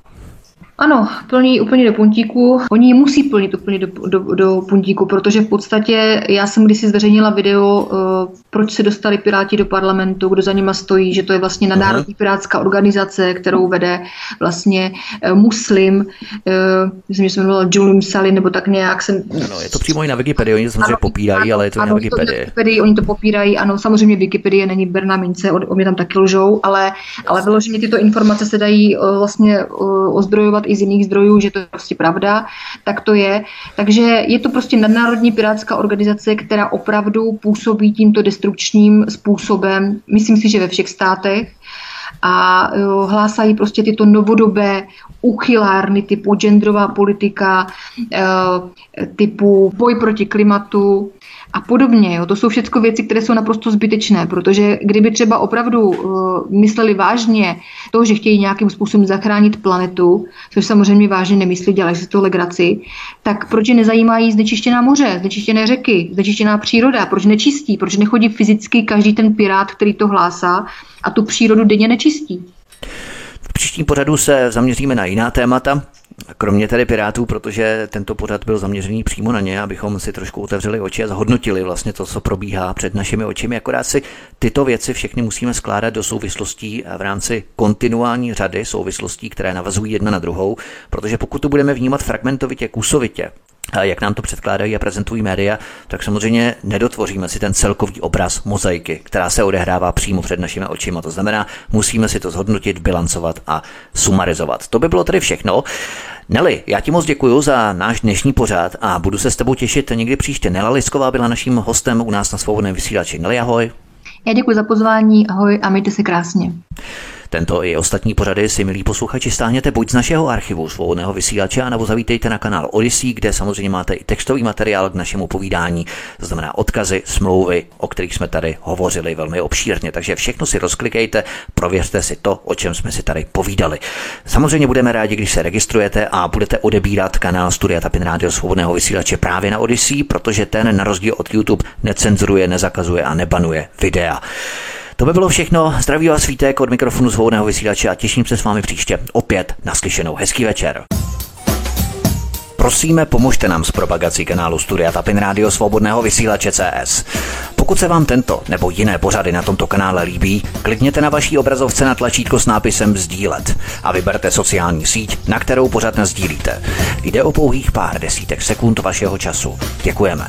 Ano, plní úplně do puntíku. Oni musí plnit úplně do, do, do puntíku, protože v podstatě já jsem kdysi zveřejnila video, uh, proč se dostali Piráti do parlamentu, kdo za nima stojí, že to je vlastně na Národní pirátská organizace, kterou vede vlastně uh, muslim, uh, myslím, že se jmenovala Julium Sally, nebo tak nějak jsem... Ano, je to přímo i na Wikipedii, oni to samozřejmě popírají, ale je to ano, na Wikipedii. na Wikipedii. Oni to popírají, ano, samozřejmě Wikipedie není Berna Mince, o mě tam taky lžou, ale, ale vyloženě tyto informace se dají uh, vlastně uh, ozdrojovat i z jiných zdrojů, že to je prostě pravda, tak to je. Takže je to prostě nadnárodní pirátská organizace, která opravdu působí tímto destrukčním způsobem, myslím si, že ve všech státech a hlásají prostě tyto novodobé uchylárny typu genderová politika, e, typu boj proti klimatu, a podobně. Jo. To jsou všechno věci, které jsou naprosto zbytečné, protože kdyby třeba opravdu uh, mysleli vážně to, že chtějí nějakým způsobem zachránit planetu, což samozřejmě vážně nemyslí, dělají si to legraci, tak proč je nezajímají znečištěná moře, znečištěné řeky, znečištěná příroda, proč nečistí, proč nechodí fyzicky každý ten pirát, který to hlásá a tu přírodu denně nečistí. V příštím pořadu se zaměříme na jiná témata. Kromě tedy Pirátů, protože tento pořad byl zaměřený přímo na ně, abychom si trošku otevřeli oči a zhodnotili vlastně to, co probíhá před našimi očimi. Akorát si tyto věci všechny musíme skládat do souvislostí v rámci kontinuální řady souvislostí, které navazují jedna na druhou, protože pokud to budeme vnímat fragmentovitě, kusovitě, jak nám to předkládají a prezentují média, tak samozřejmě nedotvoříme si ten celkový obraz mozaiky, která se odehrává přímo před našimi očima. To znamená, musíme si to zhodnotit, bilancovat a sumarizovat. To by bylo tedy všechno. Neli, já ti moc děkuji za náš dnešní pořád a budu se s tebou těšit někdy příště. Nela Lisková byla naším hostem u nás na svobodném vysílači. Neli, ahoj. Já děkuji za pozvání, ahoj a mějte se krásně. Tento i ostatní pořady si, milí posluchači, stáhněte buď z našeho archivu svobodného vysílače, nebo zavítejte na kanál Odyssey, kde samozřejmě máte i textový materiál k našemu povídání, to znamená odkazy, smlouvy, o kterých jsme tady hovořili velmi obšírně. Takže všechno si rozklikejte, prověřte si to, o čem jsme si tady povídali. Samozřejmě budeme rádi, když se registrujete a budete odebírat kanál Studia Tapin Radio Svobodného vysílače právě na Odyssey, protože ten na rozdíl od YouTube necenzuruje, nezakazuje a nebanuje videa. To by bylo všechno. Zdraví vás svítek od mikrofonu svobodného vysílače a těším se s vámi příště. Opět naslyšenou. Hezký večer. Prosíme, pomožte nám s propagací kanálu Studia Tapin Radio Svobodného vysílače CS. Pokud se vám tento nebo jiné pořady na tomto kanále líbí, klikněte na vaší obrazovce na tlačítko s nápisem Sdílet a vyberte sociální síť, na kterou pořád sdílíte. Jde o pouhých pár desítek sekund vašeho času. Děkujeme.